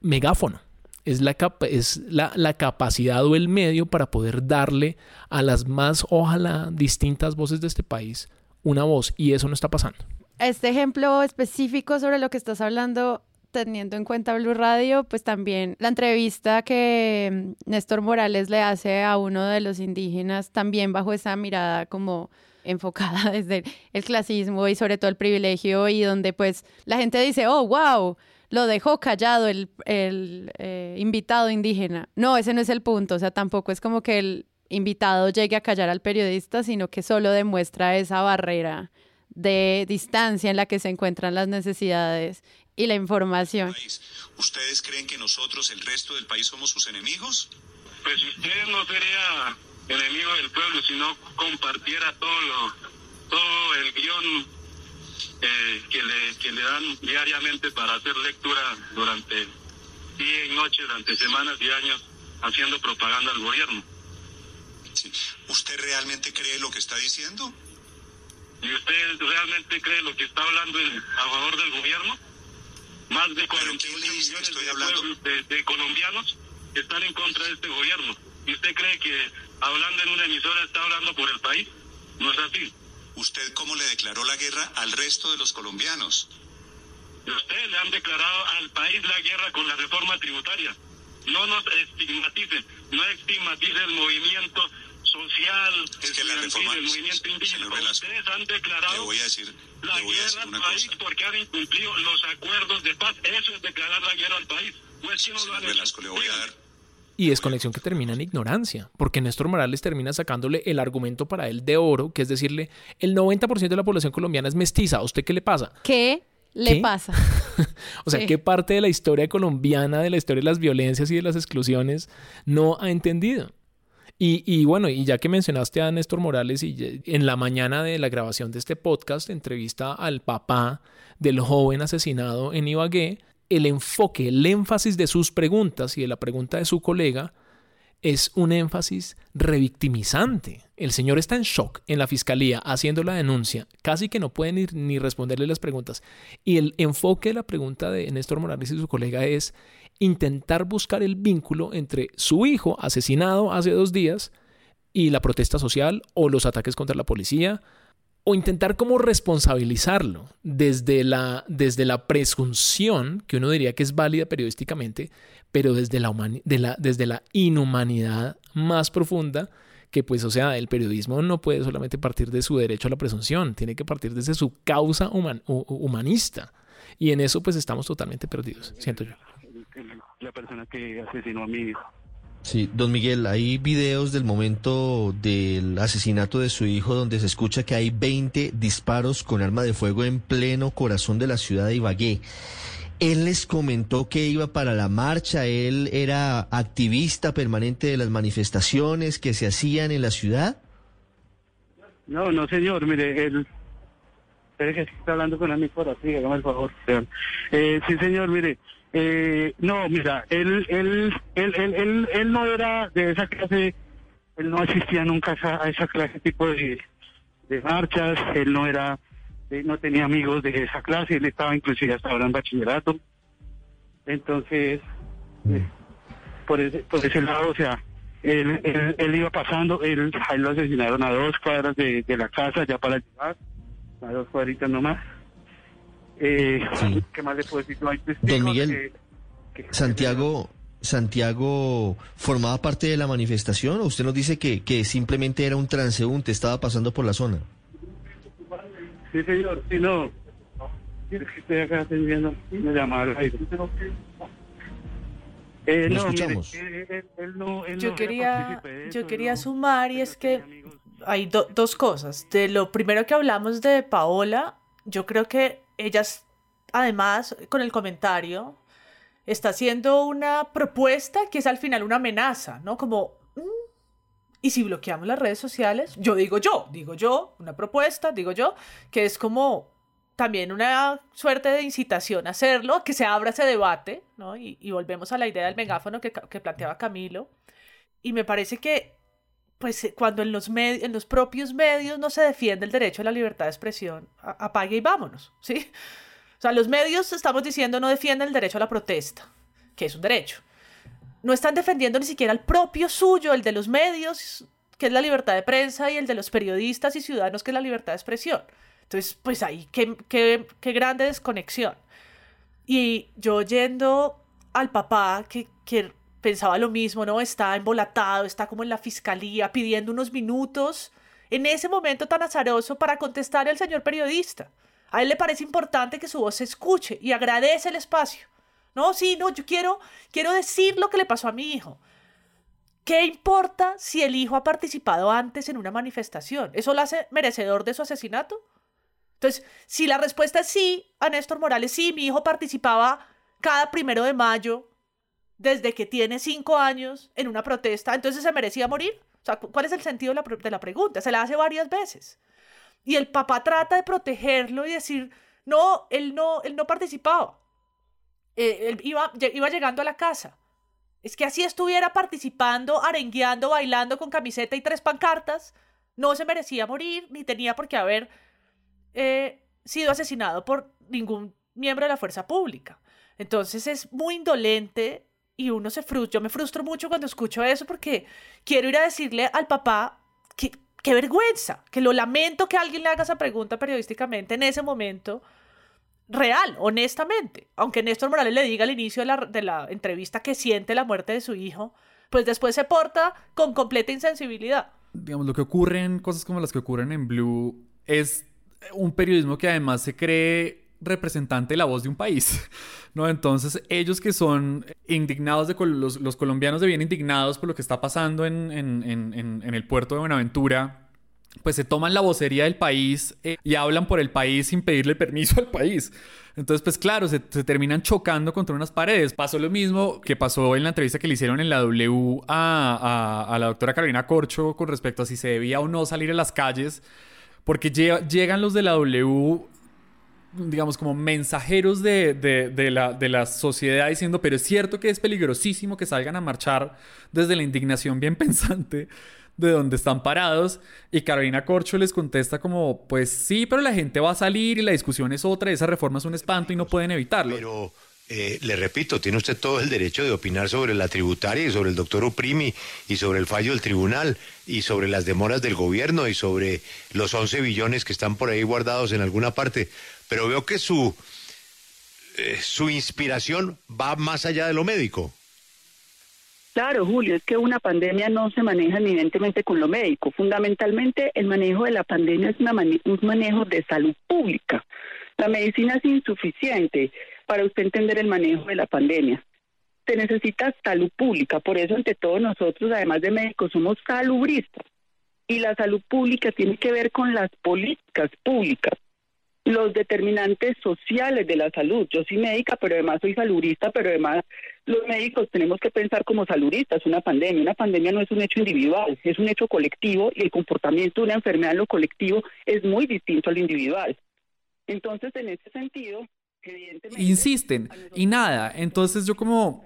megáfono es, la, es la, capacidad o el medio para poder darle a las más, ojalá, distintas voces de este país una voz y eso no está pasando. Este ejemplo específico sobre lo que estás hablando, teniendo en cuenta Blue Radio, pues también la entrevista que mm, Néstor Morales le hace a uno de los indígenas, también bajo esa mirada como enfocada desde el clasismo y sobre todo el privilegio y donde pues la gente dice, oh, wow, lo dejó callado el, el eh, invitado indígena. No, ese no es el punto, o sea, tampoco es como que el invitado llegue a callar al periodista, sino que solo demuestra esa barrera de distancia en la que se encuentran las necesidades y la información. ¿Ustedes creen que nosotros, el resto del país, somos sus enemigos? Pues usted no sería enemigo del pueblo, sino compartiera todo, lo, todo el guion eh, que, le, que le dan diariamente para hacer lectura durante día y noche, durante semanas y años, haciendo propaganda al gobierno. ¿Usted realmente cree lo que está diciendo? ¿Y usted realmente cree lo que está hablando a favor del gobierno? Más de 48 millones de, de, colombianos están en contra de este gobierno. ¿Y usted cree que hablando en una emisora está hablando por el país? No es así. ¿Usted cómo le declaró la guerra al resto de los colombianos? Usted le han declarado al país la guerra con la reforma tributaria. No nos estigmaticen, no estigmaticen el movimiento social, es que la reforma, el movimiento indígena. Ustedes han declarado le voy a decir, la guerra al país porque han incumplido los acuerdos de paz. Eso es declarar la guerra al país. Pues si no lo han Velasco, le voy a dar y desconexión que termina en ignorancia, porque Néstor Morales termina sacándole el argumento para él de oro, que es decirle, el 90% de la población colombiana es mestiza, ¿a usted qué le pasa? ¿Qué le pasa? o sea, ¿qué parte de la historia colombiana, de la historia de las violencias y de las exclusiones no ha entendido? Y, y, bueno, y ya que mencionaste a Néstor Morales, y en la mañana de la grabación de este podcast, entrevista al papá del joven asesinado en Ibagué, el enfoque, el énfasis de sus preguntas y de la pregunta de su colega es un énfasis revictimizante. El señor está en shock en la fiscalía haciendo la denuncia, casi que no pueden ni, ni responderle las preguntas. Y el enfoque de la pregunta de Néstor Morales y su colega es intentar buscar el vínculo entre su hijo asesinado hace dos días y la protesta social o los ataques contra la policía o intentar como responsabilizarlo desde la, desde la presunción, que uno diría que es válida periodísticamente, pero desde la, de la, desde la inhumanidad más profunda, que pues, o sea, el periodismo no puede solamente partir de su derecho a la presunción, tiene que partir desde su causa humanista. Y en eso pues estamos totalmente perdidos, siento yo. La persona que asesinó a mi hijo. Sí, don Miguel, hay videos del momento del asesinato de su hijo donde se escucha que hay 20 disparos con arma de fuego en pleno corazón de la ciudad de Ibagué. Él les comentó que iba para la marcha, él era activista permanente de las manifestaciones que se hacían en la ciudad. No, no, señor, mire, él... Que está hablando con mí por así, hágame el favor. Eh, sí, señor, mire, eh, no, mira, él, él, él, él, él, no era de esa clase, él no asistía nunca a esa clase tipo de, de marchas, él no era, eh, no tenía amigos de esa clase, él estaba inclusive hasta ahora en bachillerato. Entonces, eh, por, ese, por ese lado, o sea, él, él, iba pasando, él, él lo asesinaron a dos cuadras de, de la casa ya para llegar, a dos cuadritas nomás. Eh, ¿Qué más le puedo decir? Don Miguel, Santiago, Santiago formaba parte de la manifestación o usted nos dice que, que simplemente era un transeúnte, estaba pasando por la zona. Sí, señor, sí, no. Estoy acá atendiendo una llamada. Eh, no, escuchamos? yo quería, yo quería sumar y es que hay dos cosas. De lo primero que hablamos de Paola, yo creo que ellas, además, con el comentario, está haciendo una propuesta que es al final una amenaza, ¿no? Como, mm, ¿y si bloqueamos las redes sociales? Yo digo yo, digo yo, una propuesta, digo yo, que es como también una suerte de incitación a hacerlo, que se abra ese debate, ¿no? Y, volvemos a la idea del megáfono que, que, planteaba Camilo. Y me parece que, pues, cuando en los, en los propios medios no se defiende el derecho a la libertad de expresión, apague y vámonos, ¿sí? O sea, los medios, estamos diciendo, no defienden el derecho a la protesta, que es un derecho. No están defendiendo ni siquiera el propio suyo, el de los medios, que es la libertad de prensa, y el de los periodistas y ciudadanos, que es la libertad de expresión. Entonces, pues ahí, qué, qué, qué grande desconexión. Y yo yendo al papá que, que pensaba lo mismo, ¿no? Está embolatado, está como en la fiscalía pidiendo unos minutos en ese momento tan azaroso para contestar al señor periodista. A él le parece importante que su voz se escuche y agradece el espacio. No, sí, no, yo quiero, quiero decir lo que le pasó a mi hijo. ¿Qué importa si el hijo ha participado antes en una manifestación? ¿Eso lo hace merecedor de su asesinato? Entonces, si la respuesta es sí a Néstor Morales, sí, mi hijo participaba cada primero de mayo desde que tiene cinco años en una protesta, entonces se merecía morir. O sea, ¿cuál es el sentido de la, pregunta? Se la hace varias veces. Y el papá trata de protegerlo y decir, no, él no, él no participaba. Eh, él iba, iba llegando a la casa. Es que así estuviera participando, arengueando, bailando con camiseta y tres pancartas, no se merecía morir, ni tenía por qué haber eh, sido asesinado por ningún miembro de la fuerza pública. Entonces es muy indolente y uno se frustra. Yo me frustro mucho cuando escucho eso porque quiero ir a decirle al papá que qué vergüenza, que lo lamento que alguien le haga esa pregunta periodísticamente en ese momento real, honestamente. Aunque Néstor Morales le diga al inicio de la, de la entrevista que siente la muerte de su hijo, pues después se porta con completa insensibilidad. Digamos, lo que ocurre en cosas como las que ocurren en Blue es un periodismo que además se cree representante de la voz de un país, ¿no? Entonces, ellos que son indignados, de los, los, colombianos de bien indignados por lo que está pasando en, en, en, el puerto de Buenaventura, pues se toman la vocería del país eh, y hablan por el país sin pedirle permiso al país. Entonces, pues claro, se, terminan chocando contra unas paredes. Pasó lo mismo que pasó en la entrevista que le hicieron en la W a, a la doctora Carolina Corcho con respecto a si se debía o no salir a las calles, porque llegan los de la W digamos, como mensajeros de, de, la, de la sociedad diciendo, pero es cierto que es peligrosísimo que salgan a marchar desde la indignación bien pensante de donde están parados. Y Carolina Corcho les contesta como, pues sí, pero la gente va a salir y la discusión es otra, esa reforma es un espanto y no pueden evitarlo. Pero eh, le repito, tiene usted todo el derecho de opinar sobre la tributaria y sobre el doctor Uprimi y sobre el fallo del tribunal y sobre las demoras del gobierno y sobre los 11 billones que están por ahí guardados en alguna parte pero veo que su, eh, su inspiración va más allá de lo médico. Claro, Julio, es que una pandemia no se maneja evidentemente con lo médico. Fundamentalmente, el manejo de la pandemia es un manejo de salud pública. La medicina es insuficiente para usted entender el manejo de la pandemia. Se necesita salud pública, por eso ante todos nosotros, además de médicos, somos salubristas. Y la salud pública tiene que ver con las políticas públicas los determinantes sociales de la salud. Yo soy médica, pero además soy saludista, pero además los médicos tenemos que pensar como saludistas, una pandemia. Una pandemia no es un hecho individual, es un hecho colectivo y el comportamiento de una enfermedad en lo colectivo es muy distinto al individual. Entonces, en ese sentido, evidentemente... Insisten y nada. Entonces yo como...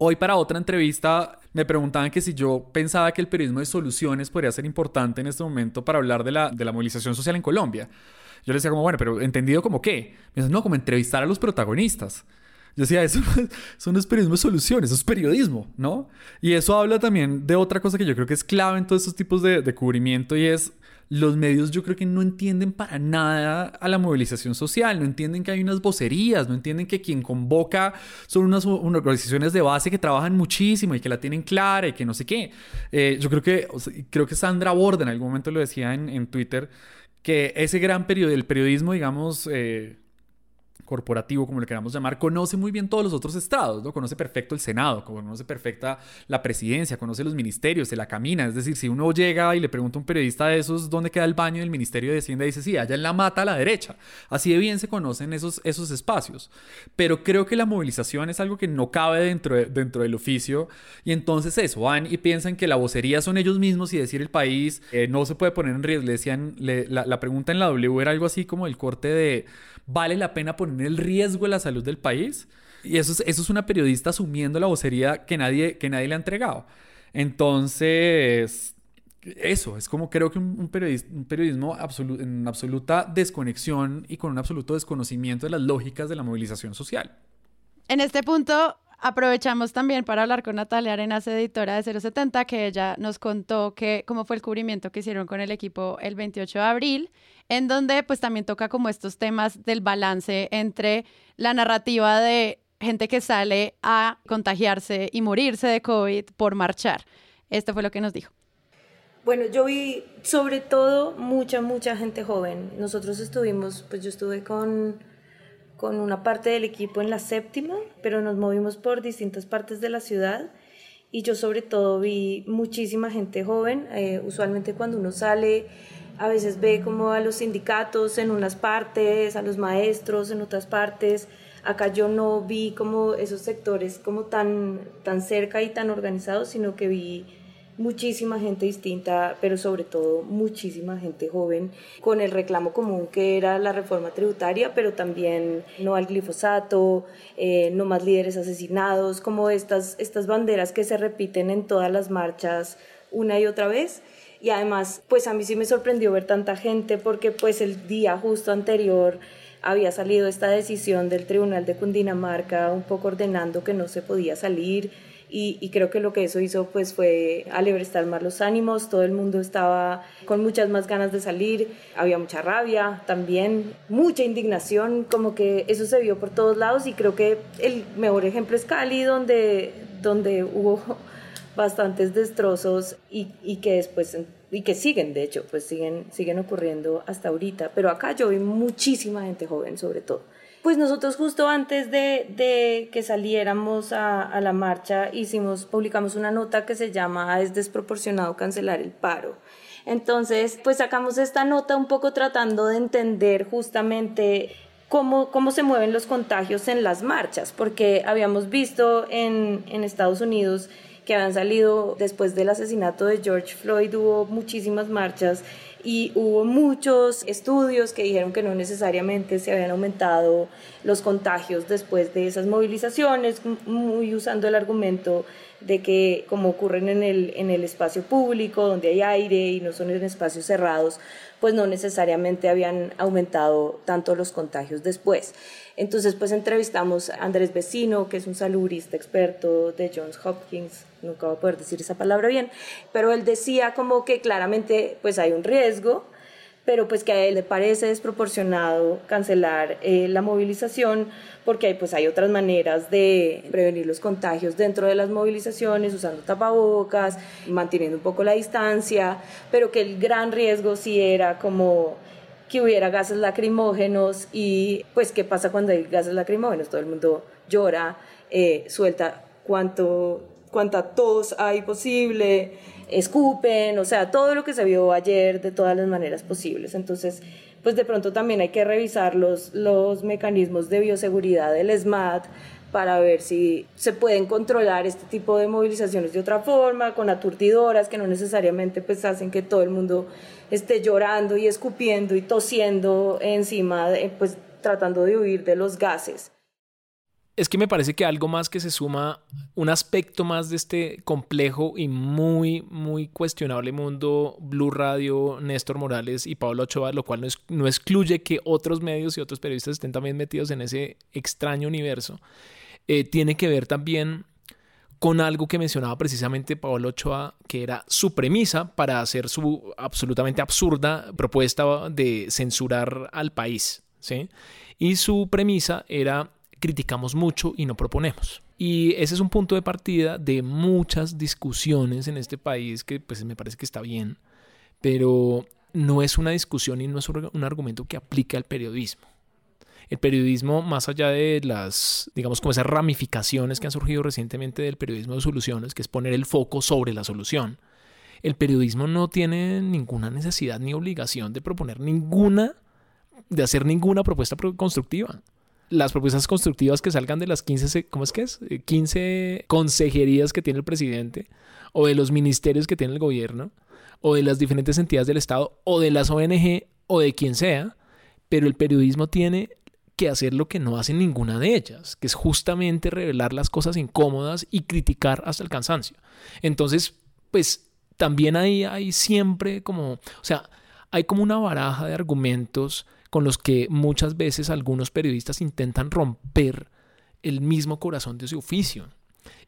Hoy para otra entrevista me preguntaban que si yo pensaba que el periodismo de soluciones podría ser importante en este momento para hablar de la, de la movilización social en Colombia. Yo le decía como, bueno, pero entendido como qué. Me dice, no, como entrevistar a los protagonistas. Yo decía, eso no, es, periodismo de soluciones, eso es periodismo, ¿no? Y eso habla también de otra cosa que yo creo que es clave en todos estos tipos de, de cubrimiento y es los medios yo creo que no entienden para nada a la movilización social, no entienden que hay unas vocerías, no entienden que quien convoca son unas, organizaciones de base que trabajan muchísimo y que la tienen clara y que no sé qué. Eh, yo creo que, creo que Sandra Borda en algún momento lo decía en, en Twitter, que ese gran periodo, el periodismo, digamos, eh, corporativo, como le queramos llamar, conoce muy bien todos los otros estados, ¿no? Conoce perfecto el Senado, conoce perfecta la presidencia, conoce los ministerios, se la camina. Es decir, si uno llega y le pregunta a un periodista de esos dónde queda el baño del Ministerio de Hacienda, dice, sí, allá en la mata a la derecha. Así de bien se conocen esos, esos espacios. Pero creo que la movilización es algo que no cabe dentro, dentro del oficio. Y entonces eso, van y piensan que la vocería son ellos mismos y decir el país eh, no se puede poner en riesgo. Le decían, la, la pregunta en la W era algo así como el corte de ¿Vale la pena poner el riesgo la salud del país? Y eso es, eso es una periodista asumiendo la vocería que nadie, que nadie le ha entregado. Entonces, eso, es como creo que un, periodismo, un periodismo en absoluta desconexión y con un absoluto desconocimiento de las lógicas de la movilización social. En este punto, aprovechamos también para hablar con Natalia Arenas, editora de 070, que ella nos contó que cómo fue el cubrimiento que hicieron con el equipo el 28 de abril en donde pues también toca como estos temas del balance entre la narrativa de gente que sale a contagiarse y morirse de COVID por marchar. Esto fue lo que nos dijo. Bueno, yo vi sobre todo mucha, mucha gente joven. Nosotros estuvimos, pues yo estuve con con una parte del equipo en la séptima, pero nos movimos por distintas partes de la ciudad y yo sobre todo vi muchísima gente joven. Eh, usualmente cuando uno sale, a veces ve como a los sindicatos en unas partes, a los maestros en otras partes. Acá yo no vi como esos sectores como tan, tan cerca y tan organizados, sino que vi muchísima gente distinta, pero sobre todo muchísima gente joven, con el reclamo común que era la reforma tributaria, pero también no al glifosato, eh, no más líderes asesinados, como estas, estas banderas que se repiten en todas las marchas una y otra vez. Y además, pues a mí sí me sorprendió ver tanta gente porque pues el día justo anterior había salido esta decisión del Tribunal de Cundinamarca un poco ordenando que no se podía salir y, creo que lo que eso hizo pues fue alebrestar más los ánimos, todo el mundo estaba con muchas más ganas de salir, había mucha rabia también, mucha indignación, como que eso se vio por todos lados y creo que el mejor ejemplo es Cali donde, donde hubo bastantes destrozos y, y que después y que siguen, de hecho, pues siguen, siguen ocurriendo hasta ahorita. Pero acá yo vi muchísima gente joven, sobre todo. Pues nosotros justo antes de, que saliéramos a, la marcha hicimos, publicamos una nota que se llama Es desproporcionado cancelar el paro. Entonces, pues sacamos esta nota un poco tratando de entender justamente cómo, cómo se mueven los contagios en las marchas, porque habíamos visto en, en Estados Unidos que habían salido después del asesinato de George Floyd, hubo muchísimas marchas y hubo muchos estudios que dijeron que no necesariamente se habían aumentado los contagios después de esas movilizaciones, muy usando el argumento de que como ocurren en el, en el espacio público, donde hay aire y no son en espacios cerrados, pues no necesariamente habían aumentado tanto los contagios después. Entonces, pues entrevistamos a Andrés Vecino, que es un salubrista experto de Johns Hopkins, nunca voy a poder decir esa palabra bien, pero él decía como que claramente pues hay un riesgo, pero pues que a él le parece desproporcionado cancelar eh, la movilización porque pues hay otras maneras de prevenir los contagios dentro de las movilizaciones, usando tapabocas, manteniendo un poco la distancia, pero que el gran riesgo sí era como que hubiera gases lacrimógenos y pues qué pasa cuando hay gases lacrimógenos, todo el mundo llora, eh, suelta cuánto, cuánta tos hay posible, escupen, o sea, todo lo que se vio ayer de todas las maneras posibles. Entonces, pues de pronto también hay que revisar los, los mecanismos de bioseguridad del SMAT para ver si se pueden controlar este tipo de movilizaciones de otra forma, con aturdidoras que no necesariamente pues hacen que todo el mundo esté llorando y escupiendo y tosiendo encima, pues tratando de huir de los gases. Es que me parece que algo más que se suma, un aspecto más de este complejo y muy, muy cuestionable mundo Blue Radio, Néstor Morales y Pablo Ochoa, lo cual no, no excluye que otros medios y otros periodistas estén también metidos en ese extraño universo, eh, tiene que ver también con algo que mencionaba precisamente Pablo Ochoa, que era su premisa para hacer su absolutamente absurda propuesta de censurar al país. ¿sí? Y su premisa era criticamos mucho y no proponemos. Y ese es un punto de partida de muchas discusiones en este país que pues me parece que está bien, pero no es una discusión y no es un argumento que aplique al periodismo el periodismo, más allá de las, digamos, como esas ramificaciones que han surgido recientemente del periodismo de soluciones, que es poner el foco sobre la solución, el periodismo no tiene ninguna necesidad ni obligación de proponer ninguna, de hacer ninguna propuesta constructiva. Las propuestas constructivas que salgan de las 15, ¿cómo es que es? 15 eh, consejerías que tiene el presidente, o de los ministerios que tiene el gobierno, o de las diferentes entidades del Estado, o de las ONG, o de quien sea, pero el periodismo tiene que hacer lo que no hace ninguna de ellas, que es justamente revelar las cosas incómodas y criticar hasta el cansancio. Entonces, pues también ahí hay siempre como, o sea, hay como una baraja de argumentos con los que muchas veces algunos periodistas intentan romper el mismo corazón de su oficio.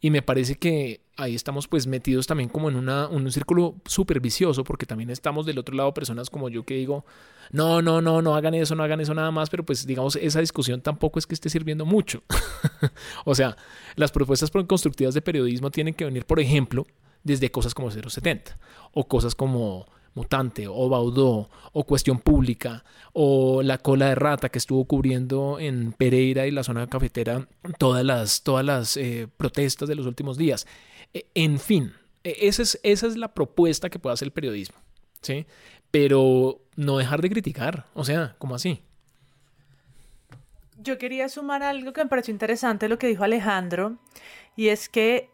Y me parece que ahí estamos pues metidos también como en, una, un círculo súper vicioso, porque también estamos del otro lado personas como yo que digo, no, no, no, no hagan eso, no hagan eso nada más, pero pues digamos, esa discusión tampoco es que esté sirviendo mucho. o sea, las propuestas constructivas de periodismo tienen que venir, por ejemplo, desde cosas como 070 o cosas como Mutante o Baudó o Cuestión Pública o La Cola de Rata que estuvo cubriendo en Pereira y la zona cafetera todas las, todas las eh, protestas de los últimos días. E, en fin, e, esa es, esa es la propuesta que puede hacer el periodismo, ¿sí? Pero no dejar de criticar, o sea, ¿cómo así? Yo quería sumar algo que me pareció interesante lo que dijo Alejandro, y es que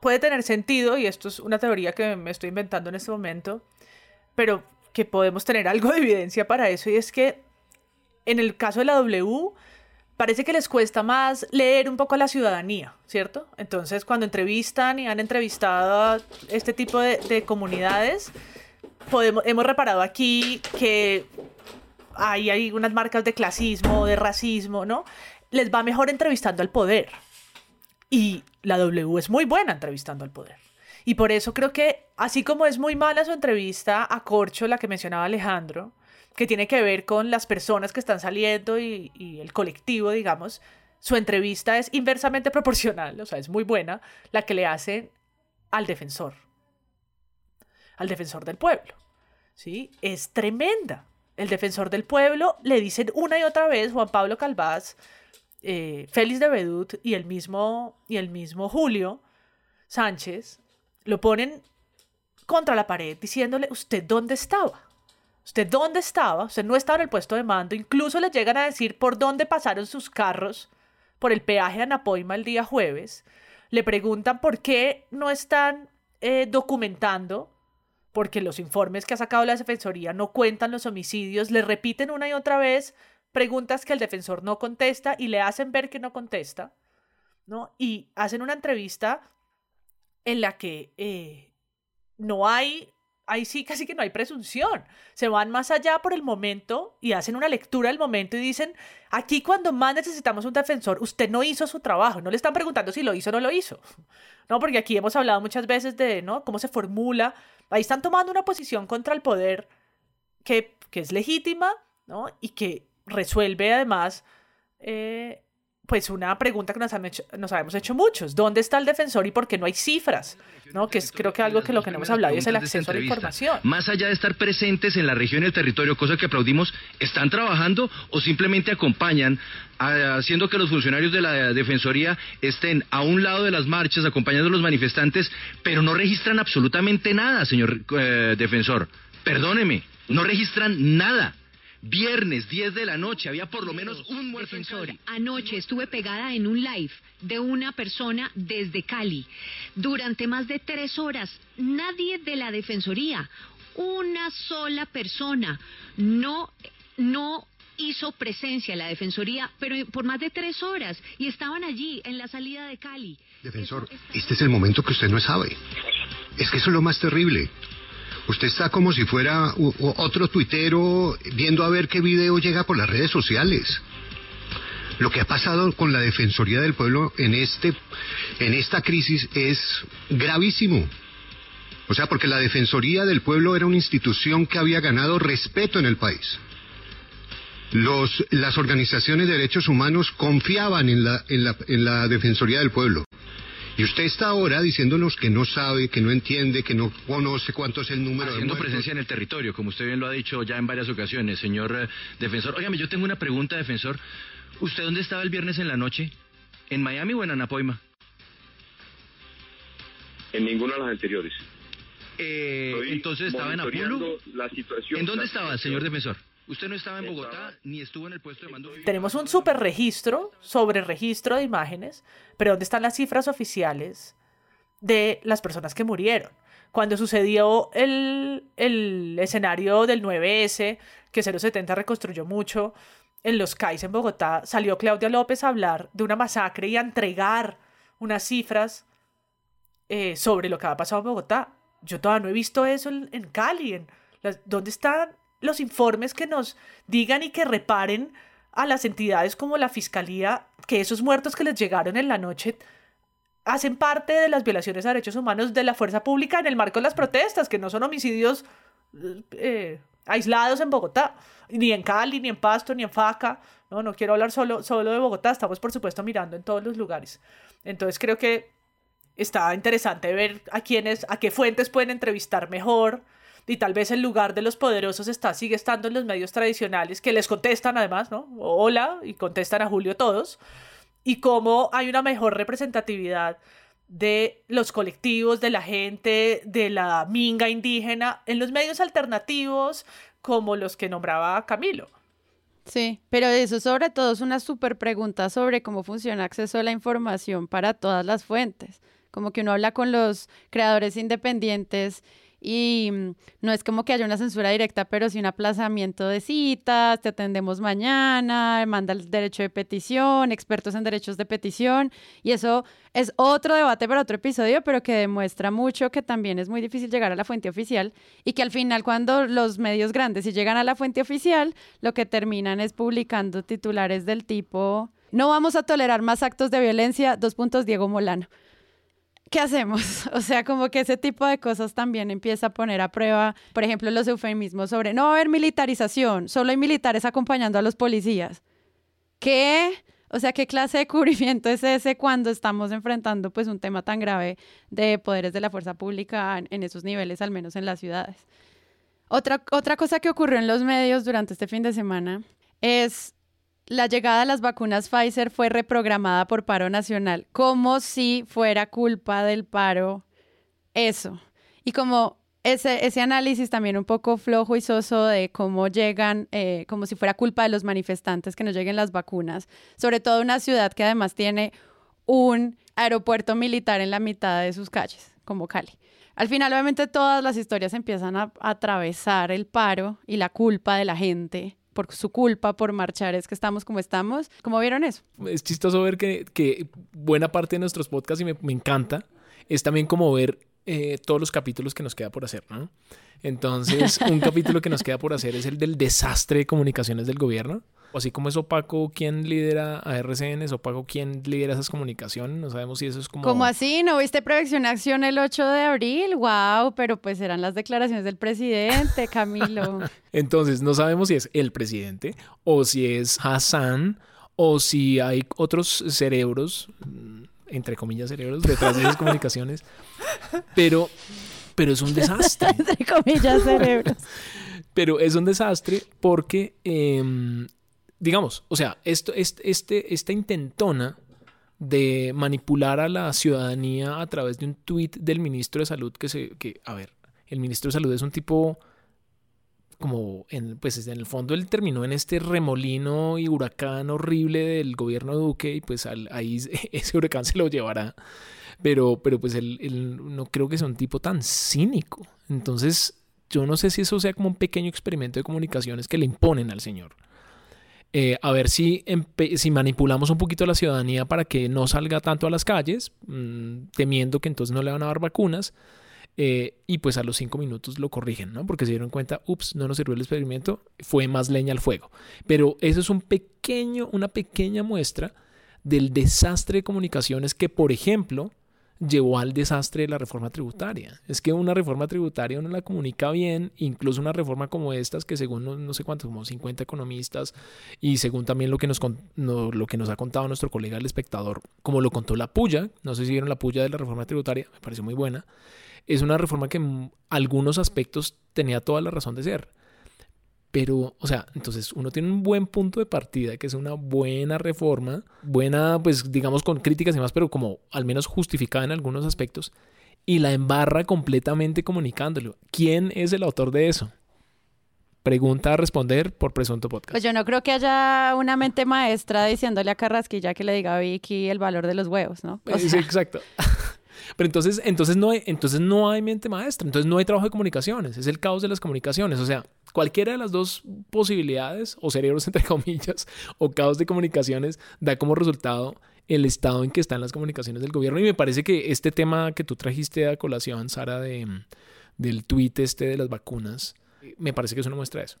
puede tener sentido, y esto es una teoría que me estoy inventando en este momento, pero que podemos tener algo de evidencia para eso, y es que en el caso de la W, parece que les cuesta más leer un poco a la ciudadanía, ¿cierto? Entonces, cuando entrevistan y han entrevistado a este tipo de, comunidades, podemos, hemos reparado aquí que hay, hay unas marcas de clasismo, de racismo, ¿no? Les va mejor entrevistando al poder. Y la W es muy buena entrevistando al poder. Y por eso creo que, así como es muy mala su entrevista a Corcho, la que mencionaba Alejandro, que tiene que ver con las personas que están saliendo y, el colectivo, digamos, su entrevista es inversamente proporcional, o sea, es muy buena, la que le hacen al defensor, al defensor del pueblo. ¿Sí? Es tremenda. El defensor del pueblo le dicen una y otra vez, Juan Pablo Calvás, eh, Félix de Bedut y el mismo, y el mismo Julio Sánchez lo ponen contra la pared diciéndole, ¿usted dónde estaba? ¿Usted dónde estaba? Usted no estaba en el puesto de mando. Incluso le llegan a decir por dónde pasaron sus carros por el peaje de Anapoima el día jueves. Le preguntan por qué no están eh, documentando, porque los informes que ha sacado la Defensoría no cuentan los homicidios. Le repiten una y otra vez preguntas que el defensor no contesta y le hacen ver que no contesta, ¿no? Y hacen una entrevista en la que eh, no hay, ahí sí casi que no hay presunción. Se van más allá por el momento y hacen una lectura del momento y dicen, aquí cuando más necesitamos un defensor, usted no hizo su trabajo, no le están preguntando si lo hizo o no lo hizo. No, porque aquí hemos hablado muchas veces de, ¿no? Cómo se formula. Ahí están tomando una posición contra el poder que, que es legítima, ¿no? Y que resuelve además eh, pues una pregunta que nos, han hecho, nos habíamos hecho muchos. ¿Dónde está el defensor y por qué no hay cifras? ¿No? Que es creo que algo que lo que no hemos hablado es el acceso a la información. Más allá de estar presentes en la región y el territorio, cosa que aplaudimos, ¿están trabajando o simplemente acompañan haciendo que los funcionarios de la Defensoría estén a un lado de las marchas, acompañando a los manifestantes, pero no registran absolutamente nada, señor eh, defensor? Perdóneme, no registran nada. Viernes, 10 de la noche, había por lo menos un muerto Anoche estuve pegada en un live de una persona desde Cali. Durante más de tres horas, nadie de la Defensoría, una sola persona, no, no hizo presencia en la Defensoría, pero por más de tres horas, y estaban allí en la salida de Cali. Defensor, este es el momento que usted no sabe. Es que eso es lo más terrible. Usted está como si fuera otro tuitero viendo a ver qué video llega por las redes sociales. Lo que ha pasado con la Defensoría del Pueblo en, este, en esta crisis es gravísimo. O sea, porque la Defensoría del Pueblo era una institución que había ganado respeto en el país. Los, las organizaciones de derechos humanos confiaban en la, en la, en la Defensoría del Pueblo. Y usted está ahora diciéndonos que no sabe, que no entiende, que no conoce cuánto es el número Haciendo de presencia en el territorio, como usted bien lo ha dicho ya en varias ocasiones, señor eh, defensor. Óigame, yo tengo una pregunta, defensor. ¿Usted dónde estaba el viernes en la noche? ¿En Miami o en Anapoima? En ninguna de las anteriores. Eh, entonces estaba en Apolo. ¿En dónde estaba, señor defensor? Usted no estaba en Bogotá ni estuvo en el puesto de mando. Tenemos un super registro sobre registro de imágenes, pero ¿dónde están las cifras oficiales de las personas que murieron? Cuando sucedió el, el escenario del 9S, que 070 reconstruyó mucho, en los CAIs en Bogotá, salió Claudia López a hablar de una masacre y a entregar unas cifras eh, sobre lo que ha pasado en Bogotá. Yo todavía no he visto eso en, Cali. En ¿Dónde están los informes que nos digan y que reparen a las entidades como la Fiscalía que esos muertos que les llegaron en la noche hacen parte de las violaciones a derechos humanos de la fuerza pública en el marco de las protestas, que no son homicidios eh, aislados en Bogotá, ni en Cali, ni en Pasto, ni en Faca. No, no quiero hablar solo, solo de Bogotá, estamos por supuesto mirando en todos los lugares. Entonces creo que está interesante ver a quiénes, a qué fuentes pueden entrevistar mejor, y tal vez el lugar de los poderosos está, sigue estando en los medios tradicionales, que les contestan además, ¿no? Hola, y contestan a Julio todos, y cómo hay una mejor representatividad de los colectivos, de la gente, de la minga indígena, en los medios alternativos como los que nombraba Camilo. Sí, pero eso sobre todo es una súper pregunta sobre cómo funciona acceso a la información para todas las fuentes. Como que uno habla con los creadores independientes y mm, no es como que haya una censura directa, pero sí un aplazamiento de citas, te atendemos mañana, manda el derecho de petición, expertos en derechos de petición, y eso es otro debate para otro episodio, pero que demuestra mucho que también es muy difícil llegar a la fuente oficial y que al final cuando los medios grandes si llegan a la fuente oficial, lo que terminan es publicando titulares del tipo, no vamos a tolerar más actos de violencia, dos puntos Diego Molano. ¿Qué hacemos? O sea, como que ese tipo de cosas también empieza a poner a prueba, por ejemplo, los eufemismos sobre no va a haber militarización, solo hay militares acompañando a los policías. ¿Qué? O sea, ¿qué clase de cubrimiento es ese cuando estamos enfrentando pues un tema tan grave de poderes de la fuerza pública en, esos niveles, al menos en las ciudades? Otra, otra cosa que ocurrió en los medios durante este fin de semana es la llegada de las vacunas Pfizer fue reprogramada por paro nacional, como si fuera culpa del paro eso. Y como ese, ese análisis también un poco flojo y soso de cómo llegan, eh, como si fuera culpa de los manifestantes que no lleguen las vacunas, sobre todo una ciudad que además tiene un aeropuerto militar en la mitad de sus calles, como Cali. Al final, obviamente, todas las historias empiezan a atravesar el paro y la culpa de la gente por su culpa, por marchar, es que estamos como estamos. ¿Cómo vieron eso? Es chistoso ver que, buena parte de nuestros podcasts, y me, me encanta, es también como ver eh, todos los capítulos que nos queda por hacer, ¿no? Entonces, un capítulo que nos queda por hacer es el del desastre de comunicaciones del gobierno. Así como es opaco quién lidera a RCN, es opaco quién lidera esas comunicaciones. No sabemos si eso es como. ¿Cómo así? ¿No viste Prevención Acción el 8 de abril? ¡Wow! Pero pues eran las declaraciones del presidente, Camilo. Entonces, no sabemos si es el presidente o si es Hassan o si hay otros cerebros, mm, entre comillas cerebros, detrás de esas comunicaciones. Pero, pero es un desastre. entre comillas cerebros. pero es un desastre porque em, digamos, o sea, esto, este, este, esta intentona de manipular a la ciudadanía a través de un tuit del ministro de Salud que se, que, a ver, el ministro de Salud es un tipo como, en, pues en el fondo él terminó en este remolino y huracán horrible del gobierno de Duque y pues ahí ese huracán se lo llevará. Pero, pero pues él, él no creo que sea un tipo tan cínico. Entonces, yo no sé si eso sea como un pequeño experimento de comunicaciones que le imponen al señor. Eh, a ver si, manipulamos un poquito a la ciudadanía para que no salga tanto a las calles, mm, temiendo que entonces no le van a dar vacunas. Eh, y pues a los cinco minutos lo corrigen, ¿no? Porque se dieron cuenta, ups, no nos sirvió el experimento, fue más leña al fuego. Pero eso es un pequeño, una pequeña muestra del desastre de comunicaciones que, por ejemplo, llevó al desastre de la reforma tributaria. Es que una reforma tributaria uno la comunica bien, incluso una reforma como estas, que según no, sé cuántos, como 50 economistas, y según también lo que, nos, lo que nos ha contado nuestro colega el espectador, como lo contó la puya, no sé si vieron la puya de la reforma tributaria, me pareció muy buena, es una reforma que en algunos aspectos tenía toda la razón de ser. Pero, o sea, entonces uno tiene un buen punto de partida, que es una buena reforma, buena, pues digamos con críticas y más, pero como al menos justificada en algunos aspectos, y la embarra completamente comunicándolo. ¿Quién es el autor de eso? Pregunta a responder por Presunto Podcast. Pues yo no creo que haya una mente maestra diciéndole a Carrasquilla que le diga a Vicky el valor de los huevos, ¿no? sí, exacto. Pero entonces, entonces, no hay, entonces no hay mente maestra, entonces no hay trabajo de comunicaciones, es el caos de las comunicaciones. O sea, cualquiera de las dos posibilidades, o cerebros entre comillas, o caos de comunicaciones, da como resultado el estado en que están las comunicaciones del gobierno. Y me parece que este tema que tú trajiste a colación, Sara, de, del tuit este de las vacunas, me parece que eso no muestra eso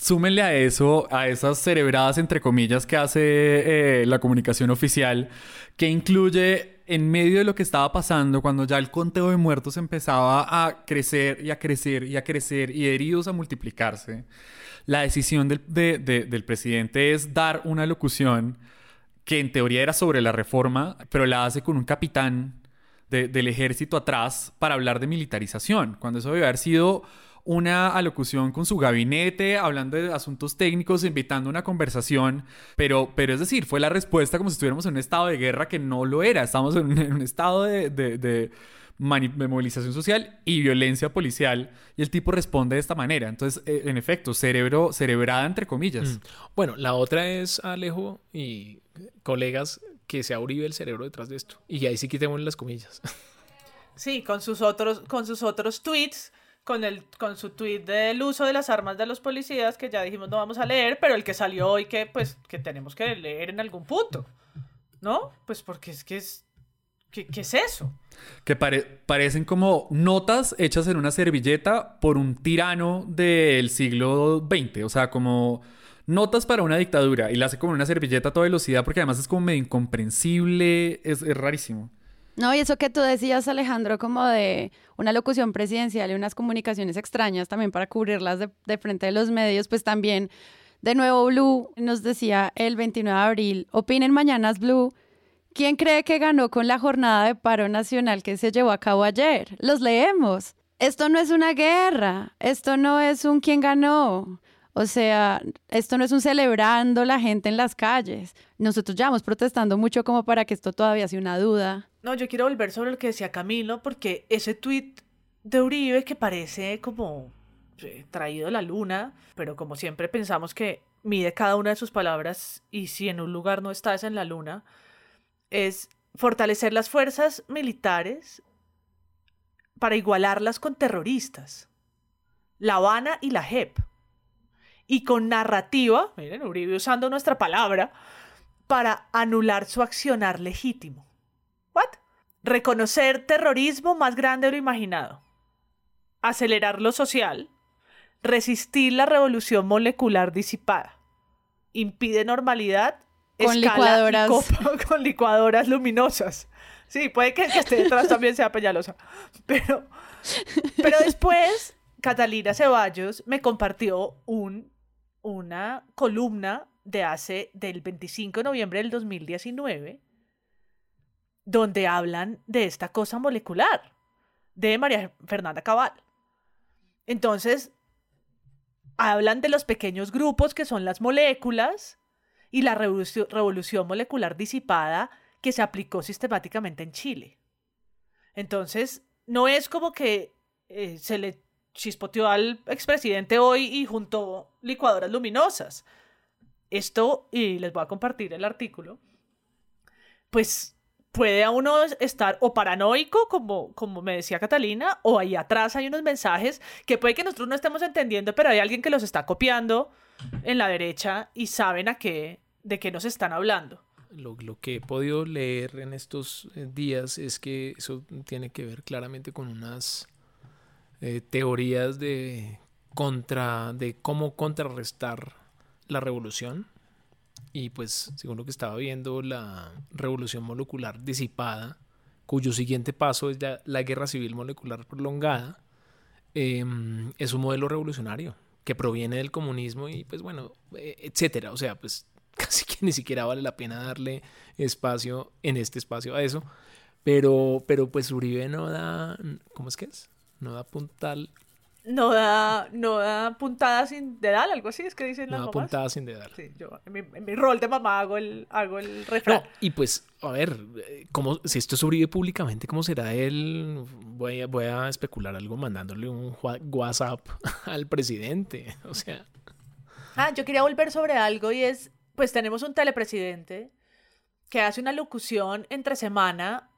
súmenle a eso, a esas cerebradas entre comillas que hace eh, la comunicación oficial, que incluye en medio de lo que estaba pasando, cuando ya el conteo de muertos empezaba a crecer y a crecer y a crecer y heridos a multiplicarse, la decisión del, del presidente es dar una locución que en teoría era sobre la reforma, pero la hace con un capitán del ejército atrás para hablar de militarización, cuando eso debe haber sido una alocución con su gabinete, hablando de asuntos técnicos, invitando una conversación, pero, pero es decir, fue la respuesta como si estuviéramos en un estado de guerra que no lo era, estamos en un, estado de, de, movilización social y violencia policial y el tipo responde de esta manera. Entonces, eh, en efecto, cerebro, cerebrada entre comillas. Mm. Bueno, la otra es Alejo y colegas que se Uribe el cerebro detrás de esto. Y ahí sí quitemos las comillas. Sí, con sus otros, con sus otros tweets con, el, con su tweet del uso de las armas de los policías, que ya dijimos no vamos a leer, pero el que salió hoy que pues que tenemos que leer en algún punto. ¿No? Pues porque es que es... ¿Qué, es eso? Que parecen como notas hechas en una servilleta por un tirano del siglo XX. O sea, como notas para una dictadura. Y la hace como una servilleta a toda velocidad porque además es como medio incomprensible. es rarísimo. No, y eso que tú decías, Alejandro, como de una locución presidencial y unas comunicaciones extrañas también para cubrirlas de, frente de los medios, pues también, de nuevo, Blue nos decía el 29 de abril, opinen mañanas Blue, ¿quién cree que ganó con la jornada de paro nacional que se llevó a cabo ayer? Los leemos. Esto no es una guerra, esto no es un quién ganó. O sea, esto no es un celebrando la gente en las calles. Nosotros llevamos protestando mucho como para que esto todavía sea una duda. No, yo quiero volver sobre lo que decía Camilo, porque ese tuit de Uribe que parece como eh, traído la luna, pero como siempre pensamos que mide cada una de sus palabras y si en un lugar no estás en la luna, es fortalecer las fuerzas militares para igualarlas con terroristas. La Habana y la JEP y con narrativa, miren, Uribe usando nuestra palabra, para anular su accionar legítimo. ¿What? Reconocer terrorismo más grande de lo imaginado. Acelerar lo social. Resistir la revolución molecular disipada. Impide normalidad. Con licuadoras. con licuadoras luminosas. Sí, puede que el que esté detrás también sea Peñalosa. Pero, pero después, Catalina Ceballos me compartió un una columna de hace del 25 de noviembre del 2019 donde hablan de esta cosa molecular de María Fernanda Cabal. Entonces, hablan de los pequeños grupos que son las moléculas y la revolución, molecular disipada que se aplicó sistemáticamente en Chile. Entonces, no es como que eh, se le chispoteó al expresidente hoy y juntó licuadoras luminosas. Esto, y les voy a compartir el artículo, pues puede a uno estar o paranoico, como, como me decía Catalina, o ahí atrás hay unos mensajes que puede que nosotros no estemos entendiendo, pero hay alguien que los está copiando en la derecha y saben a qué, de qué nos están hablando. Lo, lo, que he podido leer en estos eh, días es que eso tiene que ver claramente con unas eh, teorías de contra de cómo contrarrestar la revolución y pues según lo que estaba viendo la revolución molecular disipada cuyo siguiente paso es ya la guerra civil molecular prolongada em, es un modelo revolucionario que proviene del comunismo y pues bueno eh, etcétera o sea pues casi que ni siquiera vale la pena darle espacio en este espacio a eso pero pero pues Uribe no da cómo es que es no da puntal. No da, no da puntada sin dedal, algo así es que dicen las no da puntada sin dedal. Sí, yo en mi, rol de mamá hago el, hago el refrán. y pues, a ver, como, si esto sobrevive públicamente, ¿cómo será él? Voy a, voy a especular algo mandándole un WhatsApp al presidente. O sea. Ah, yo quería volver sobre algo y es, pues tenemos un telepresidente que hace una locución entre semana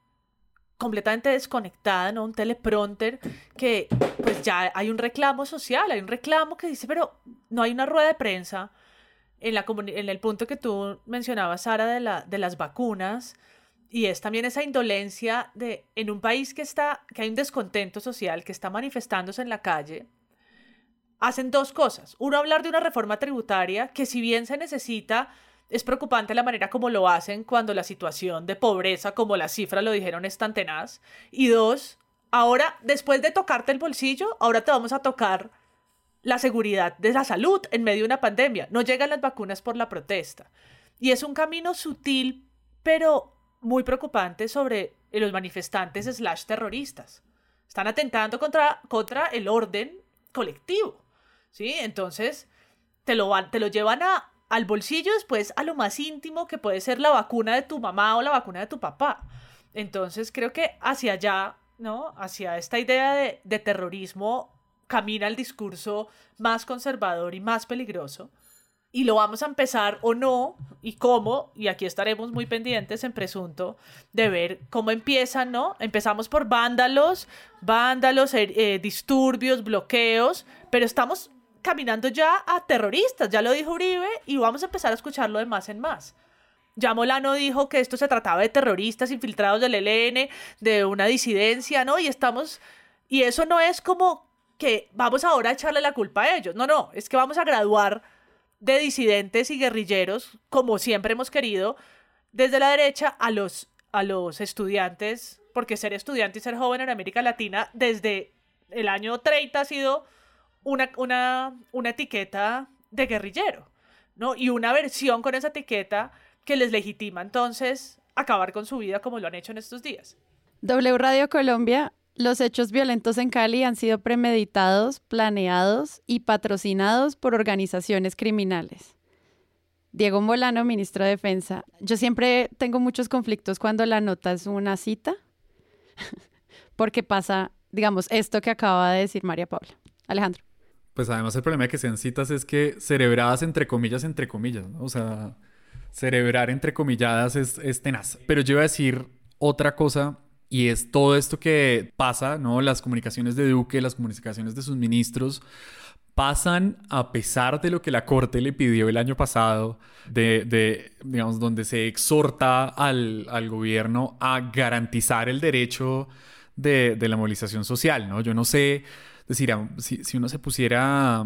completamente desconectada, ¿no? Un teleprompter que pues ya hay un reclamo social, hay un reclamo que dice, pero no hay una rueda de prensa en, la en el punto que tú mencionabas, Sara, de, la, de las vacunas, y es también esa indolencia de, en un país que está, que hay un descontento social, que está manifestándose en la calle, hacen dos cosas. Uno, hablar de una reforma tributaria que si bien se necesita es preocupante la manera como lo hacen cuando la situación de pobreza, como las cifras lo dijeron, es tan tenaz. Y dos, ahora, después de tocarte el bolsillo, ahora te vamos a tocar la seguridad de la salud en medio de una pandemia. No llegan las vacunas por la protesta. Y es un camino sutil, pero muy preocupante sobre los manifestantes slash terroristas. Están atentando contra, contra el orden colectivo, ¿sí? Entonces, te lo, te lo llevan a, al bolsillo después a lo más íntimo que puede ser la vacuna de tu mamá o la vacuna de tu papá. Entonces, creo que hacia allá, ¿no? Hacia esta idea de, terrorismo camina el discurso más conservador y más peligroso y lo vamos a empezar o no y cómo, y aquí estaremos muy pendientes en presunto de ver cómo empiezan, ¿no? Empezamos por vándalos, vándalos, eh, eh, disturbios, bloqueos, pero estamos caminando ya a terroristas, ya lo dijo Uribe, y vamos a empezar a escucharlo de más en más. Ya Molano dijo que esto se trataba de terroristas infiltrados del ELN, de una disidencia, ¿no? Y estamos, y eso no es como que vamos ahora a echarle la culpa a ellos, no, no, es que vamos a graduar de disidentes y guerrilleros, como siempre hemos querido, desde la derecha a los, a los estudiantes, porque ser estudiante y ser joven en América Latina desde el año 30 ha sido una, una, una etiqueta de guerrillero, ¿no? Y una versión con esa etiqueta que les legitima entonces acabar con su vida como lo han hecho en estos días. W Radio Colombia los hechos violentos en Cali han sido premeditados, planeados y patrocinados por organizaciones criminales. Diego Molano, ministro de Defensa. Yo siempre tengo muchos conflictos cuando la nota es una cita, porque pasa, digamos, esto que acaba de decir María Paula. Alejandro. Pues además el problema de que sean citas es que cerebradas entre comillas, entre comillas, ¿no? O sea, cerebrar entre comilladas es, es tenaz. Pero yo iba a decir otra cosa y es todo esto que pasa, ¿no? Las comunicaciones de Duque, las comunicaciones de sus ministros, pasan a pesar de lo que la Corte le pidió el año pasado, de, digamos, donde se exhorta al, gobierno a garantizar el derecho de, la movilización social, ¿no? Yo no sé, decir, si, si uno se pusiera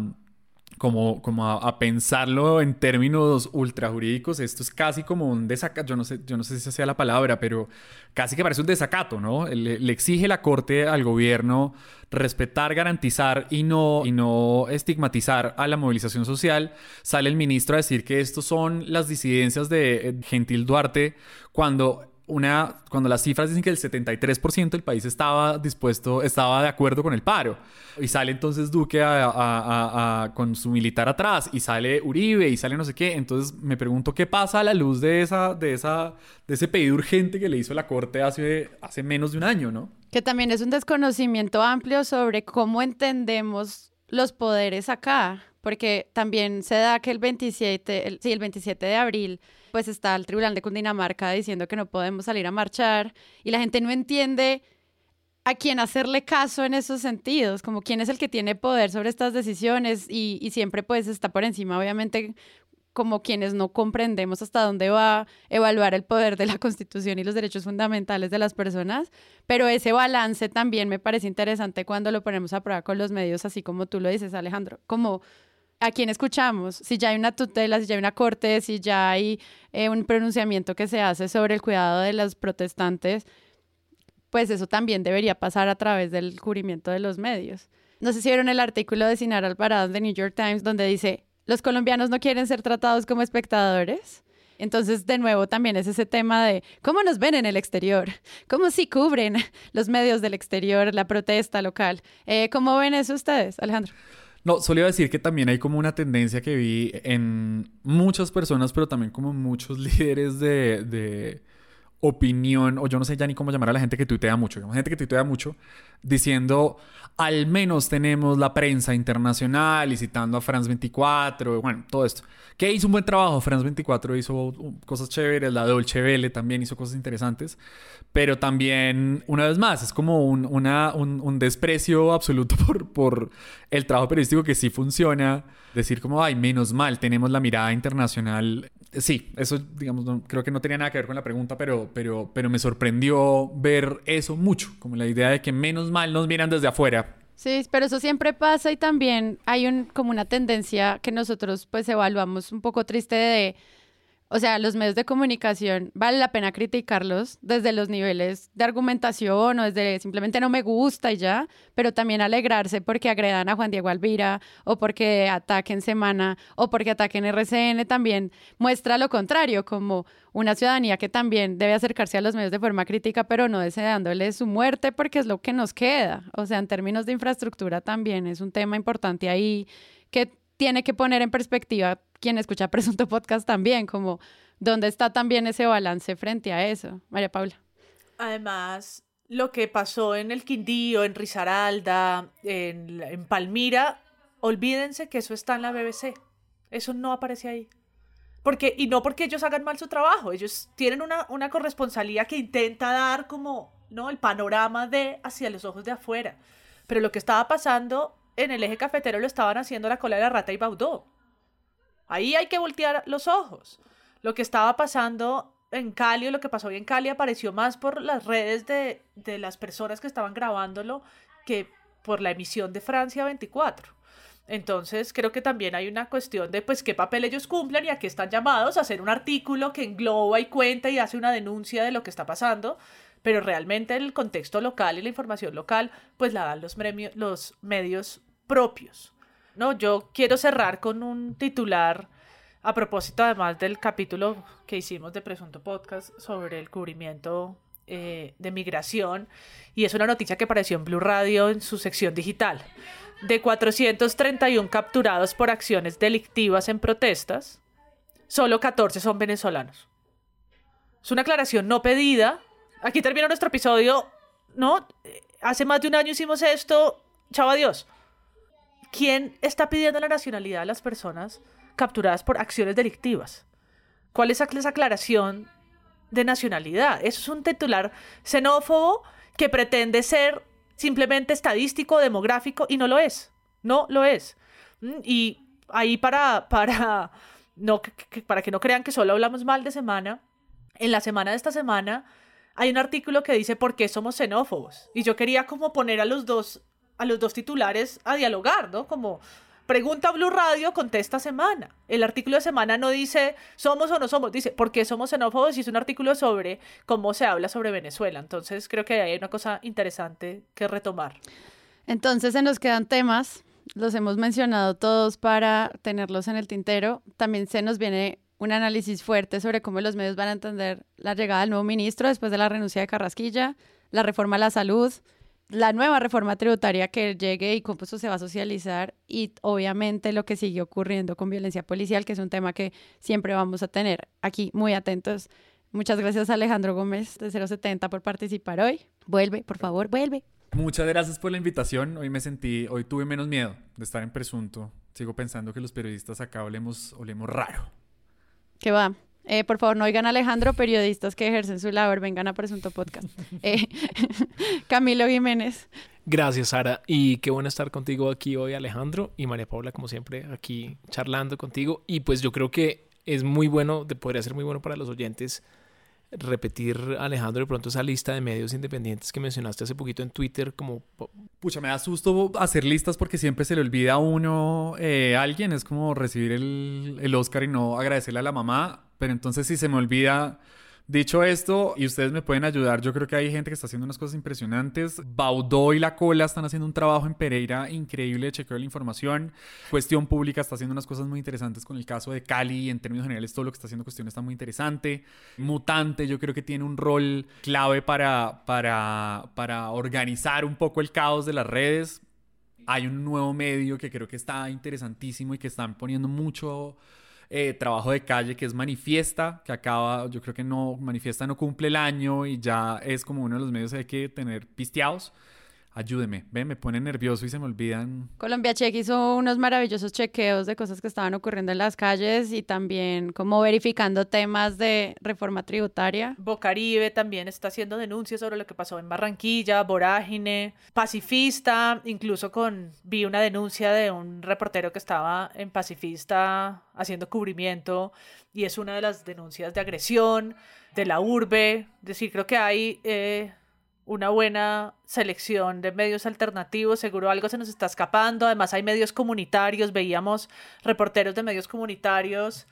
como, como a, pensarlo en términos ultrajurídicos, esto es casi como un desacato, yo no sé, yo no sé si esa sea la palabra, pero casi que parece un desacato, ¿no? Le, exige la Corte al gobierno respetar, garantizar y no, y no estigmatizar a la movilización social. Sale el ministro a decir que estos son las disidencias de eh, Gentil Duarte, cuando una, cuando las cifras dicen que el 73% del país estaba dispuesto, estaba de acuerdo con el paro. Y sale entonces Duque con su militar atrás, y sale Uribe, y sale no sé qué. Entonces me pregunto qué pasa a la luz de, esa, de, esa, de ese pedido urgente que le hizo la Corte hace, hace menos de un año, ¿no? Que también es un desconocimiento amplio sobre cómo entendemos los poderes acá, porque también se da que el 27, sí, el 27 de abril pues está el Tribunal de Cundinamarca diciendo que no podemos salir a marchar y la gente no entiende a quién hacerle caso en esos sentidos, como quién es el que tiene poder sobre estas decisiones y, siempre pues está por encima, obviamente, como quienes no comprendemos hasta dónde va a evaluar el poder de la Constitución y los derechos fundamentales de las personas, pero ese balance también me parece interesante cuando lo ponemos a prueba con los medios, así como tú lo dices, Alejandro, como a quién escuchamos, si ya hay una tutela, si ya hay una corte, si ya hay eh, un pronunciamiento que se hace sobre el cuidado de los protestantes, pues eso también debería pasar a través del cubrimiento de los medios. No sé si vieron el artículo de Sinar Alvarado de New York Times donde dice, los colombianos no quieren ser tratados como espectadores. Entonces, de nuevo, también es ese tema de cómo nos ven en el exterior, cómo si cubren los medios del exterior, la protesta local. Eh, ¿Cómo ven eso ustedes, Alejandro? No, solo iba a decir que también hay como una tendencia que vi en muchas personas, pero también como muchos líderes de, opinión, o yo no sé ya ni cómo llamar a la gente que tuitea mucho, gente que tuitea mucho, diciendo, al menos tenemos la prensa internacional y citando a France 24, bueno, todo esto. Que hizo un buen trabajo, France 24 hizo cosas chéveres, la Dolce Vele también hizo cosas interesantes, pero también, una vez más, es como un, una, un, desprecio absoluto por, por el trabajo periodístico que sí funciona, decir como, ay, menos mal, tenemos la mirada internacional. Sí, eso, digamos, creo que no tenía nada que ver con la pregunta, pero, pero, pero me sorprendió ver eso mucho, como la idea de que menos mal nos miran desde afuera. Sí, pero eso siempre pasa y también hay un, como una tendencia que nosotros pues evaluamos un poco triste de o sea, los medios de comunicación vale la pena criticarlos desde los niveles de argumentación o desde simplemente no me gusta y ya, pero también alegrarse porque agredan a Juan Diego Alvira o porque ataquen Semana o porque ataquen RCN también muestra lo contrario, como una ciudadanía que también debe acercarse a los medios de forma crítica, pero no deseándole su muerte porque es lo que nos queda. O sea, en términos de infraestructura también es un tema importante ahí que tiene que poner en perspectiva quien escucha Presunto Podcast también, como dónde está también ese balance frente a eso. María Paula. Además, lo que pasó en el Quindío, en Risaralda, en, en Palmira, olvídense que eso está en la BBC. Eso no aparece ahí. Porque, y no porque ellos hagan mal su trabajo, ellos tienen una, una corresponsalía que intenta dar como ¿no? el panorama de hacia los ojos de afuera. Pero lo que estaba pasando en el eje cafetero lo estaban haciendo la cola de la rata y Baudó. Ahí hay que voltear los ojos. Lo que estaba pasando en Cali o lo que pasó hoy en Cali apareció más por las redes de, de las personas que estaban grabándolo que por la emisión de Francia 24. Entonces creo que también hay una cuestión de pues qué papel ellos cumplen y a qué están llamados a hacer un artículo que engloba y cuenta y hace una denuncia de lo que está pasando, pero realmente el contexto local y la información local pues la dan los, medios propios. No, yo quiero cerrar con un titular a propósito además del capítulo que hicimos de Presunto Podcast sobre el cubrimiento eh, de migración y es una noticia que apareció en Blue Radio en su sección digital. De 431 capturados por acciones delictivas en protestas, solo 14 son venezolanos. Es una aclaración no pedida. Aquí termina nuestro episodio, ¿no? Hace más de un año hicimos esto. Chao, adiós. ¿Quién está pidiendo la nacionalidad de las personas capturadas por acciones delictivas? ¿Cuál es esa aclaración de nacionalidad? Eso es un titular xenófobo que pretende ser simplemente estadístico, demográfico, y no lo es. No lo es. Mm, y ahí para, para, no, para que no crean que solo hablamos mal de semana, en la semana de esta semana hay un artículo que dice por qué somos xenófobos. Y yo quería como poner a los dos a los dos titulares a dialogar, ¿no? Como pregunta Blue Radio, contesta semana. El artículo de semana no dice somos o no somos, dice por qué somos xenófobos y es un artículo sobre cómo se habla sobre Venezuela. Entonces creo que hay una cosa interesante que retomar. Entonces se nos quedan temas, los hemos mencionado todos para tenerlos en el tintero. También se nos viene un análisis fuerte sobre cómo los medios van a entender la llegada del nuevo ministro después de la renuncia de Carrasquilla, la reforma a la salud, la nueva reforma tributaria que llegue y cómo eso se va a socializar y obviamente lo que sigue ocurriendo con violencia policial, que es un tema que siempre vamos a tener aquí muy atentos. Muchas gracias Alejandro Gómez de 070 por participar hoy. Vuelve, por favor, vuelve. Muchas gracias por la invitación. Hoy me sentí, hoy tuve menos miedo de estar en presunto. Sigo pensando que los periodistas acá olemos, olemos raro. ¿Qué va? Eh, por favor, no oigan a Alejandro, periodistas que ejercen su labor, vengan a Presunto Podcast. Eh, Camilo Jiménez. Gracias, Sara. Y qué bueno estar contigo aquí hoy, Alejandro. Y María Paula, como siempre, aquí charlando contigo. Y pues yo creo que es muy bueno, podría ser muy bueno para los oyentes repetir, Alejandro, de pronto esa lista de medios independientes que mencionaste hace poquito en Twitter, como... Pucha, me da susto hacer listas porque siempre se le olvida a uno eh, alguien, es como recibir el, el Oscar y no agradecerle a la mamá, pero entonces si se me olvida Dicho esto, y ustedes me pueden ayudar, yo creo que hay gente que está haciendo unas cosas impresionantes. Baudó y La Cola están haciendo un trabajo en Pereira increíble de chequeo de la información. Cuestión Pública está haciendo unas cosas muy interesantes con el caso de Cali. En términos generales, todo lo que está haciendo Cuestión está muy interesante. Mutante, yo creo que tiene un rol clave para, para, para organizar un poco el caos de las redes. Hay un nuevo medio que creo que está interesantísimo y que están poniendo mucho eh, trabajo de calle que es Manifiesta, que acaba, yo creo que no, Manifiesta no cumple el año y ya es como uno de los medios que hay que tener pisteados ayúdeme, ve, me pone nervioso y se me olvidan. Colombia Check hizo unos maravillosos chequeos de cosas que estaban ocurriendo en las calles y también como verificando temas de reforma tributaria. Bocaribe también está haciendo denuncias sobre lo que pasó en Barranquilla, Vorágine, Pacifista, incluso con vi una denuncia de un reportero que estaba en Pacifista haciendo cubrimiento y es una de las denuncias de agresión de la urbe, es decir, creo que hay eh, una buena selección de medios alternativos, seguro algo se nos está escapando, además hay medios comunitarios, veíamos reporteros de medios comunitarios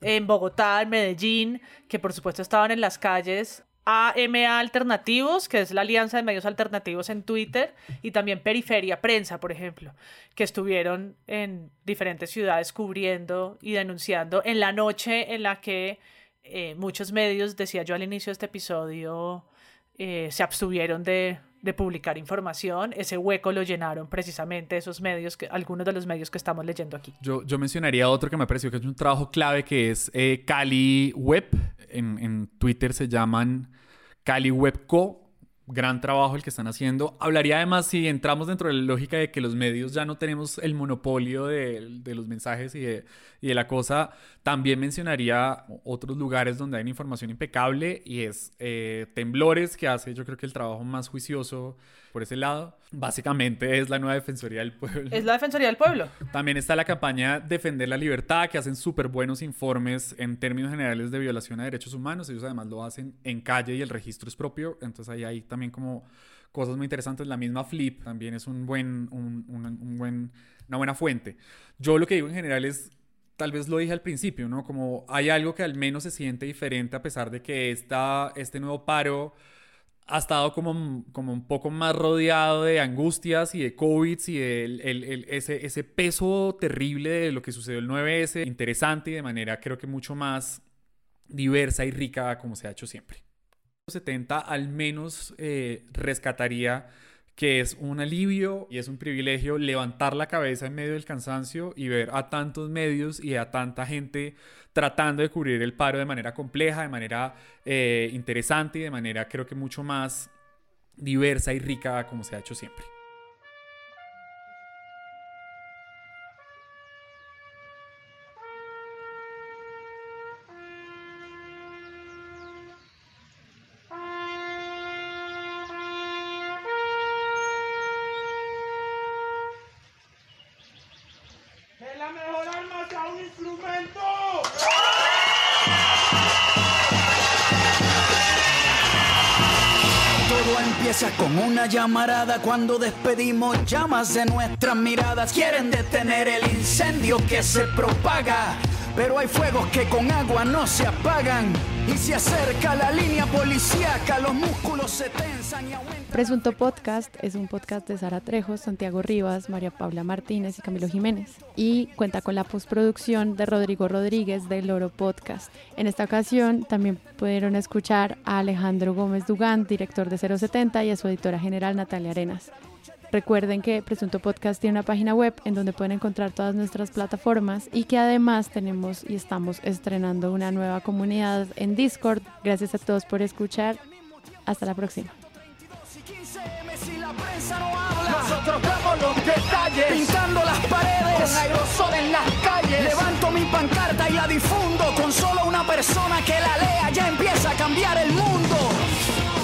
en Bogotá, en Medellín, que por supuesto estaban en las calles. AMA Alternativos, que es la Alianza de Medios Alternativos en Twitter, y también Periferia Prensa, por ejemplo, que estuvieron en diferentes ciudades cubriendo y denunciando en la noche en la que eh, muchos medios, decía yo al inicio de este episodio, eh, se abstuvieron de, publicar información. Ese hueco lo llenaron precisamente esos medios, que, algunos de los medios que estamos leyendo aquí. Yo, yo mencionaría otro que me pareció que es un trabajo clave, que es eh, Cali Web. En, en Twitter se llaman Cali Webco, gran trabajo el que están haciendo. Hablaría además, si entramos dentro de la lógica de que los medios ya no tenemos el monopolio de, los mensajes y de, y de, la cosa, también mencionaría otros lugares donde hay información impecable y es eh, Temblores, que hace yo creo que el trabajo más juicioso por ese lado. Básicamente es la nueva Defensoría del Pueblo. Es la Defensoría del Pueblo. También está la campaña Defender la Libertad, que hacen súper buenos informes en términos generales de violación a derechos humanos. Ellos además lo hacen en calle y el registro es propio. Entonces ahí hay también como cosas muy interesantes. La misma Flip también es un buen, un, buen, una buena fuente. Yo lo que digo en general es tal vez lo dije al principio, ¿no? Como hay algo que al menos se siente diferente a pesar de que esta, este nuevo paro ha estado como, como un poco más rodeado de angustias y de COVID y de el, ese, ese peso terrible de lo que sucedió el 9S, interesante y de manera creo que mucho más diversa y rica como se ha hecho siempre. 70 al menos eh, rescataría que es un alivio y es un privilegio levantar la cabeza en medio del cansancio y ver a tantos medios y a tanta gente tratando de cubrir el paro de manera compleja, de manera eh, interesante y de manera creo que mucho más diversa y rica como se ha hecho siempre. Llamarada cuando despedimos llamas de nuestras miradas. Quieren detener el incendio que se propaga, pero hay fuegos que con agua no se apagan. Y se acerca la línea policíaca, los músculos se tensan y aumentan. Presunto Podcast es un podcast de Sara Trejo, Santiago Rivas, María Paula Martínez y Camilo Jiménez. Y cuenta con la postproducción de Rodrigo Rodríguez del Loro Podcast. En esta ocasión también pudieron escuchar a Alejandro Gómez Dugán, director de 070, y a su editora general Natalia Arenas. Recuerden que Presunto Podcast tiene una página web en donde pueden encontrar todas nuestras plataformas y que además tenemos y estamos estrenando una nueva comunidad en Discord. Gracias a todos por escuchar. Hasta la próxima. Nosotros damos los detalles, pintando las paredes, con aerosol en las calles. Levanto mi pancarta y la difundo con solo una persona que la lea. Ya empieza a cambiar el mundo.